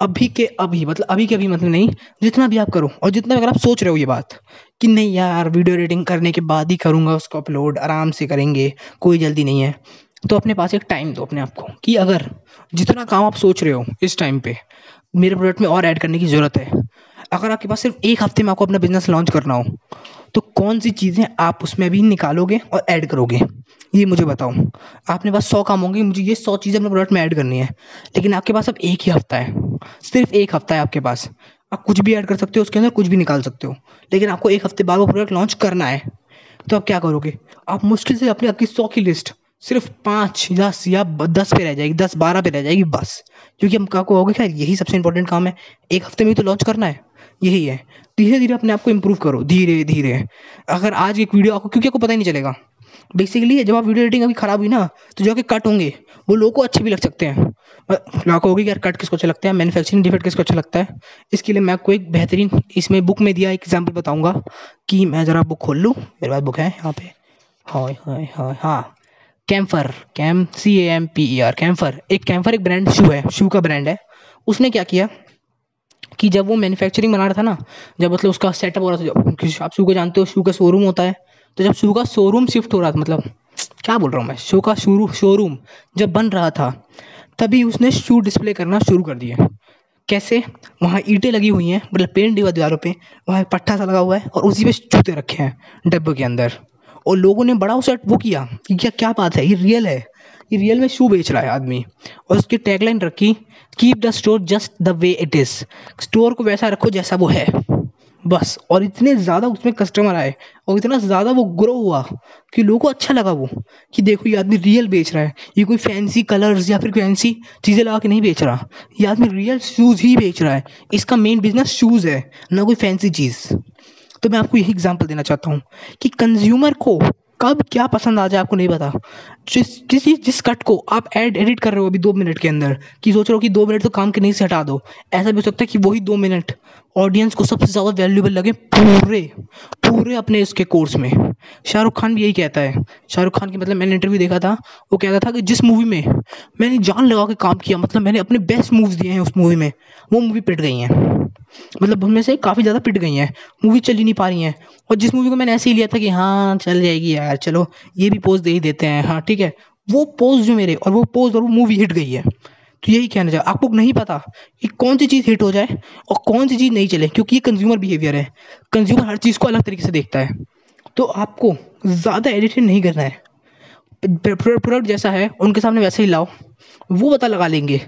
अभी के अभी मतलब अभी के अभी मतलब नहीं जितना भी आप करो और जितना अगर आप सोच रहे हो ये बात कि नहीं यार वीडियो एडिटिंग करने के बाद ही करूँगा उसको अपलोड आराम से करेंगे कोई जल्दी नहीं है। तो अपने पास एक टाइम दो अपने आप को, कि अगर जितना काम आप सोच रहे हो इस टाइम पे, मेरे प्रोडक्ट में और ऐड करने की ज़रूरत है। अगर आपके पास सिर्फ़ एक हफ़्ते में आपको अपना बिज़नेस लॉन्च करना हो तो कौन सी चीज़ें आप उसमें भी निकालोगे और ऐड करोगे? ये मुझे बताओ। आपने पास सौ काम होंगे, मुझे ये सौ चीज़ें अपने प्रोडक्ट में ऐड करनी है। लेकिन आपके पास अब एक ही हफ़्ता है, सिर्फ़ एक हफ़्ता है आपके पास। आप कुछ भी ऐड कर सकते हो, उसके अंदर कुछ भी निकाल सकते हो। लेकिन आपको एक हफ़्ते बाद वो प्रोडक्ट लॉन्च करना है तो आप क्या करोगे? आप मुश्किल से अपनी आपकी सौ की लिस्ट सिर्फ़ पाँच दस या दस पे रह जाएगी, दस बारह पे रह जाएगी बस। क्योंकि हम क्या कहोगे क्या यही सबसे इंपॉर्टेंट काम है, एक हफ़्ते में तो लॉन्च करना है। यही है। धीरे धीरे अपने आप को इम्प्रूव करो धीरे धीरे अगर आज एक वीडियो आपको, क्योंकि आपको पता ही नहीं चलेगा। बेसिकली जब आप वीडियो एडिटिंग अभी खराब हुई ना तो जो कि कट होंगे, वो लोगों को अच्छे भी लग सकते हैं। लाखों होगी यार कट किसको अच्छा लगता है मैन्युफैक्चरिंग डिफेक्ट किसको अच्छा लगता है? इसके लिए मैं आपको एक बेहतरीन, इसमें बुक में दिया एक एग्ज़ाम्पल बताऊँगा कि मैं ज़रा बुक खोल लूँ। मेरे पास बुक है यहाँ पे। हाँ हाँ हाँ हाँ Camper, cam C A M P E R Camper. एक कैम्फर, एक ब्रांड शू है शू का ब्रांड है। उसने क्या किया कि जब वो मैन्युफैक्चरिंग बना रहा था ना, जब मतलब उसका सेटअप हो रहा था आप शू को जानते हो शू का शोरूम होता है तो जब शू का शोरूम शिफ्ट हो रहा था मतलब क्या बोल रहा हूँ मैं शो का शुरू शोरूम जब बन रहा था, तभी उसने शू डिस्प्ले करना शुरू कर दिया। कैसे? वहाँ ईंटें लगी हुई हैं मतलब पेंट हुआ दीवारों पे, वहाँ पट्टा सा लगा हुआ है और उसी पे जूते रखे हैं, डब्बे के अंदर। और लोगों ने बड़ा उसे वो किया कि क्या क्या बात है? ये रियल है। ये रियल में शू बेच रहा है आदमी। और उसकी टैगलाइन रखी keep the store just the way it is store को वैसा रखो जैसा वो है। बस। और इतने ज़्यादा उसमें कस्टमर आए और इतना ज़्यादा वो ग्रो हुआ कि लोगों को अच्छा लगा वो कि देखो ये आदमी रियल बेच रहा है। ये कोई फैंसी कलर्स या फिर फैंसी चीज़ें लगा के नहीं बेच रहा। ये आदमी रियल शूज़ ही बेच रहा है। इसका मेन बिज़नेस शूज़ है, ना कोई फैंसी चीज़। तो मैं आपको यही एग्ज़ाम्पल देना चाहता हूँ कि कंज्यूमर को कब क्या पसंद आ जाए, आपको नहीं पता। जिस जिस जिस कट को आप एड एडिट कर रहे हो अभी दो मिनट के अंदर, कि सोच रहे हो कि दो मिनट तो काम के नहीं से हटा दो। ऐसा भी हो सकता है कि वही दो मिनट ऑडियंस को सबसे ज़्यादा वैल्यूबल लगे पूरे पूरे अपने इसके कोर्स में। शाहरुख खान भी यही कहता है। शाहरुख खान की मतलब मैंने इंटरव्यू देखा था, वो कहता था कि जिस मूवी में मैंने जान लगा के काम किया मतलब मैंने अपने बेस्ट मूव्स दिए हैं उस मूवी में, वो मूवी पिट गई हैं। मतलब उनमें से काफ़ी ज़्यादा पिट गई हैं। मूवी चल ही नहीं पा रही हैं। और जिस मूवी को मैंने ऐसे ही लिया था कि हाँ चल जाएगी यार, चलो, ये भी पोज दे ही देते हैं। हाँ ठीक है, वो पोज जो मेरे और वो पोज और वो मूवी हिट गई है। तो यही कहना चाहिए आपको नहीं पता कि कौन सी चीज़ हिट हो जाए और कौन सी चीज़ नहीं चले, क्योंकि ये कंज्यूमर बिहेवियर है। कंज्यूमर हर चीज़ को अलग तरीके से देखता है। तो आपको ज़्यादा एडिटिंग नहीं करना है। प्रोडक्ट जैसा है, उनके सामने वैसे ही लाओ। वो पता लगा लेंगे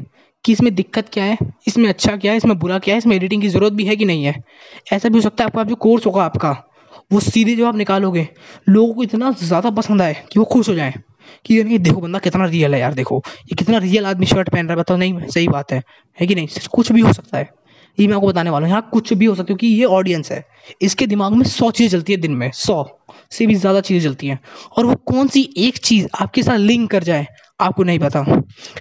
कि इसमें दिक्कत क्या है, इसमें अच्छा क्या है, इसमें बुरा क्या है, इसमें एडिटिंग की ज़रूरत भी है कि नहीं है। ऐसा भी हो सकता है आपका, जो कोर्स होगा आपका, वो सीधे जब आप निकालोगे। लोगों को इतना ज़्यादा पसंद आए कि वो खुश हो जाए। कि ये नहीं देखो बंदा कितना रियल है यार, देखो। ये कितना रियल आदमी शर्ट पहन रहा है, बताओ, नहीं, सही बात है। है कि नहीं? कुछ भी हो सकता है। ये मैं आपको बताने वाला हूँ, यहाँ कुछ भी हो सकता है, क्योंकि ये ऑडियंस है। इसके दिमाग में सौ चीज़ें चलती है दिन में, सौ से भी ज़्यादा चीज़ें चलती हैं। और वो कौन सी एक चीज़ आपके साथ लिंक कर जाए आपको नहीं पता।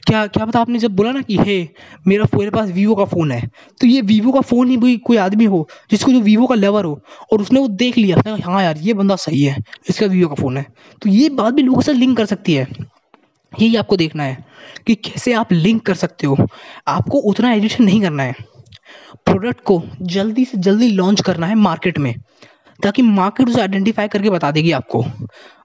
क्या क्या पता आपने जब बोला ना कि, हे, मेरा मेरे पास वीवो का फ़ोन है। तो ये वीवो का फ़ोन ही कोई कोई आदमी हो, जिसको जो वीवो का लवर हो, और उसने वो देख लिया हाँ यार, ये बंदा सही है, इसका वीवो का फ़ोन है। तो ये बात भी लोगों से लिंक कर सकती है। यही आपको देखना है कि कैसे आप लिंक कर सकते हो। आपको उतना एडिशन नहीं करना है। प्रोडक्ट को जल्दी से जल्दी लॉन्च करना है मार्केट में, ताकि मार्केट उसे आइडेंटिफाई करके बता देगी आपको।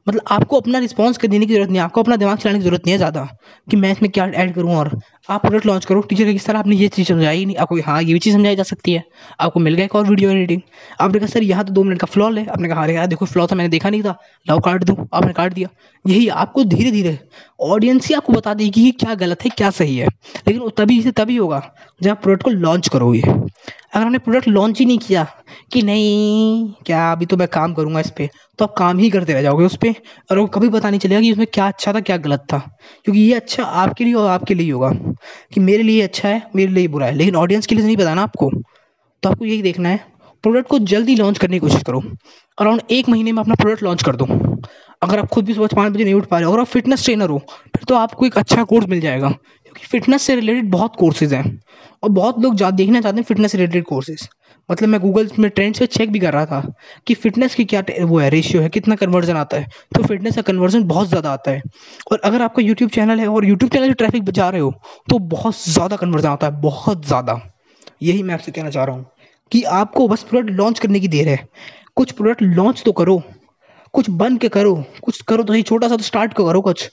मतलब आपको अपना रिस्पॉन्स देने की ज़रूरत नहीं है, आपको अपना दिमाग चलाने की ज़रूरत नहीं है ज़्यादा कि मैं इसमें क्या ऐड करूँ और आप प्रोडक्ट लॉन्च करो। टीचर किस सर, आपने ये चीज़ समझाई नहीं। आपको हाँ ये भी चीज़ समझाई जा सकती है। आपको मिल गया एक और वीडियो एडिटिंग आपने कहा सर, यहाँ तो दो मिनट का फ्लॉ है। आपने कहा यार, देखो फ्लॉ था मैंने देखा नहीं था। लाओ, काट दूँ। आपने काट दिया। यही आपको धीरे धीरे ऑडियंस ही आपको बता देगी कि क्या गलत है, क्या सही है। लेकिन तभी से तभी होगा जब आप प्रोडक्ट को लॉन्च करोगे। अगर हमने प्रोडक्ट लॉन्च ही नहीं किया कि नहीं, क्या अभी तो मैं काम करूँगा इस पर तो आप काम ही करते रह जाओगे उस पर और कभी पता नहीं चलेगा कि उसमें क्या अच्छा था, क्या गलत था। क्योंकि ये अच्छा आपके लिए और आपके लिए होगा। कि मेरे लिए अच्छा है, मेरे लिए बुरा है। लेकिन ऑडियंस के लिए तो नहीं बताना आपको। तो आपको यही देखना है प्रोडक्ट को जल्दी लॉन्च करने की कोशिश करो। अराउंड एक महीने में अपना प्रोडक्ट लॉन्च कर दो। अगर आप खुद भी सुबह पाँच बजे नहीं उठ पा रहे हो, और आप फिटनेस ट्रेनर हो, फिर तो आपको एक अच्छा कोर्स मिल जाएगा। क्योंकि फिटनेस से रिलेटेड बहुत कोर्सेज हैं। और बहुत लोग देखना चाहते हैं फिटनेस से रिलेटेड कोर्सेज मतलब मैं गूगल में ट्रेंड्स पे चेक भी कर रहा था कि फिटनेस की क्या वो है रेशियो है, कितना कन्वर्जन आता है। तो फिटनेस का कन्वर्जन बहुत ज़्यादा आता है। और अगर आपका यूट्यूब चैनल है और यूट्यूब चैनल से ट्रैफ़िक बचा रहे हो तो बहुत ज़्यादा कन्वर्जन आता है, बहुत ज़्यादा। यही मैं आपसे कहना चाह रहा हूँ कि आपको बस प्रोडक्ट लॉन्च करने की देर है। कुछ प्रोडक्ट लॉन्च तो करो, कुछ बन के करो, कुछ करो तो सही छोटा सा तो स्टार्ट करो कुछ।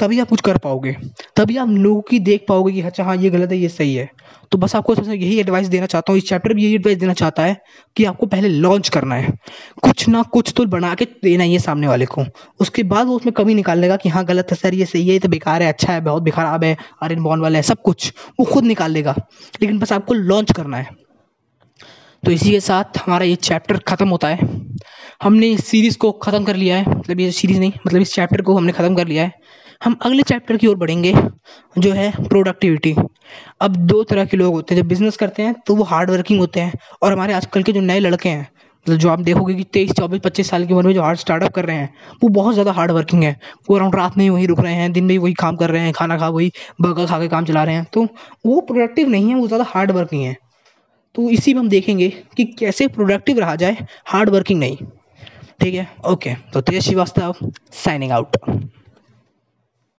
तभी आप कुछ कर पाओगे। तभी आप लोगों की देख पाओगे कि अच्छा हाँ ये गलत है, ये सही है। तो बस आपको सबसे यही एडवाइस देना चाहता हूँ। इस चैप्टर में यही एडवाइस देना चाहता है कि आपको पहले लॉन्च करना है। कुछ ना कुछ तो बना के देना ही है सामने वाले को। उसके बाद वो उसमें कमी निकाल लेगा कि हाँ गलत है सर, ये सही है तो बेकार है अच्छा है, बहुत बेखराब है आर आर्यन बॉन वाला है, सब कुछ। वो खुद निकाल लेगा। लेकिन बस आपको लॉन्च करना है। तो इसी के साथ हमारा ये चैप्टर ख़त्म होता है। हमने इस सीरीज़ को ख़त्म कर लिया है। मतलब ये सीरीज़ नहीं मतलब इस चैप्टर को हमने ख़त्म कर लिया है। हम अगले चैप्टर की ओर बढ़ेंगे, जो है प्रोडक्टिविटी अब दो तरह के लोग होते हैं, जब बिज़नेस करते हैं तो वो हार्ड वर्किंग होते हैं, और हमारे आजकल के जो नए लड़के हैं मतलब जो आप देखोगे कि तेईस, चौबीस, पच्चीस साल की उम्र में जो हार्ड स्टार्टअप कर रहे हैं, वो बहुत ज़्यादा हार्ड वर्किंग है। वो अराउंड रात में ही वहीं रुक रहे हैं, दिन में वही काम कर रहे हैं, खाना खा, वही बर्गर खा के काम चला रहे हैं। तो वो प्रोडक्टिव नहीं है, वो ज़्यादा हार्ड वर्किंग है। तो इसी में हम देखेंगे कि कैसे प्रोडक्टिव रहा जाए हार्ड वर्किंग नहीं। ठीक है? ओके तो तेज श्रीवास्तव साइनिंग आउट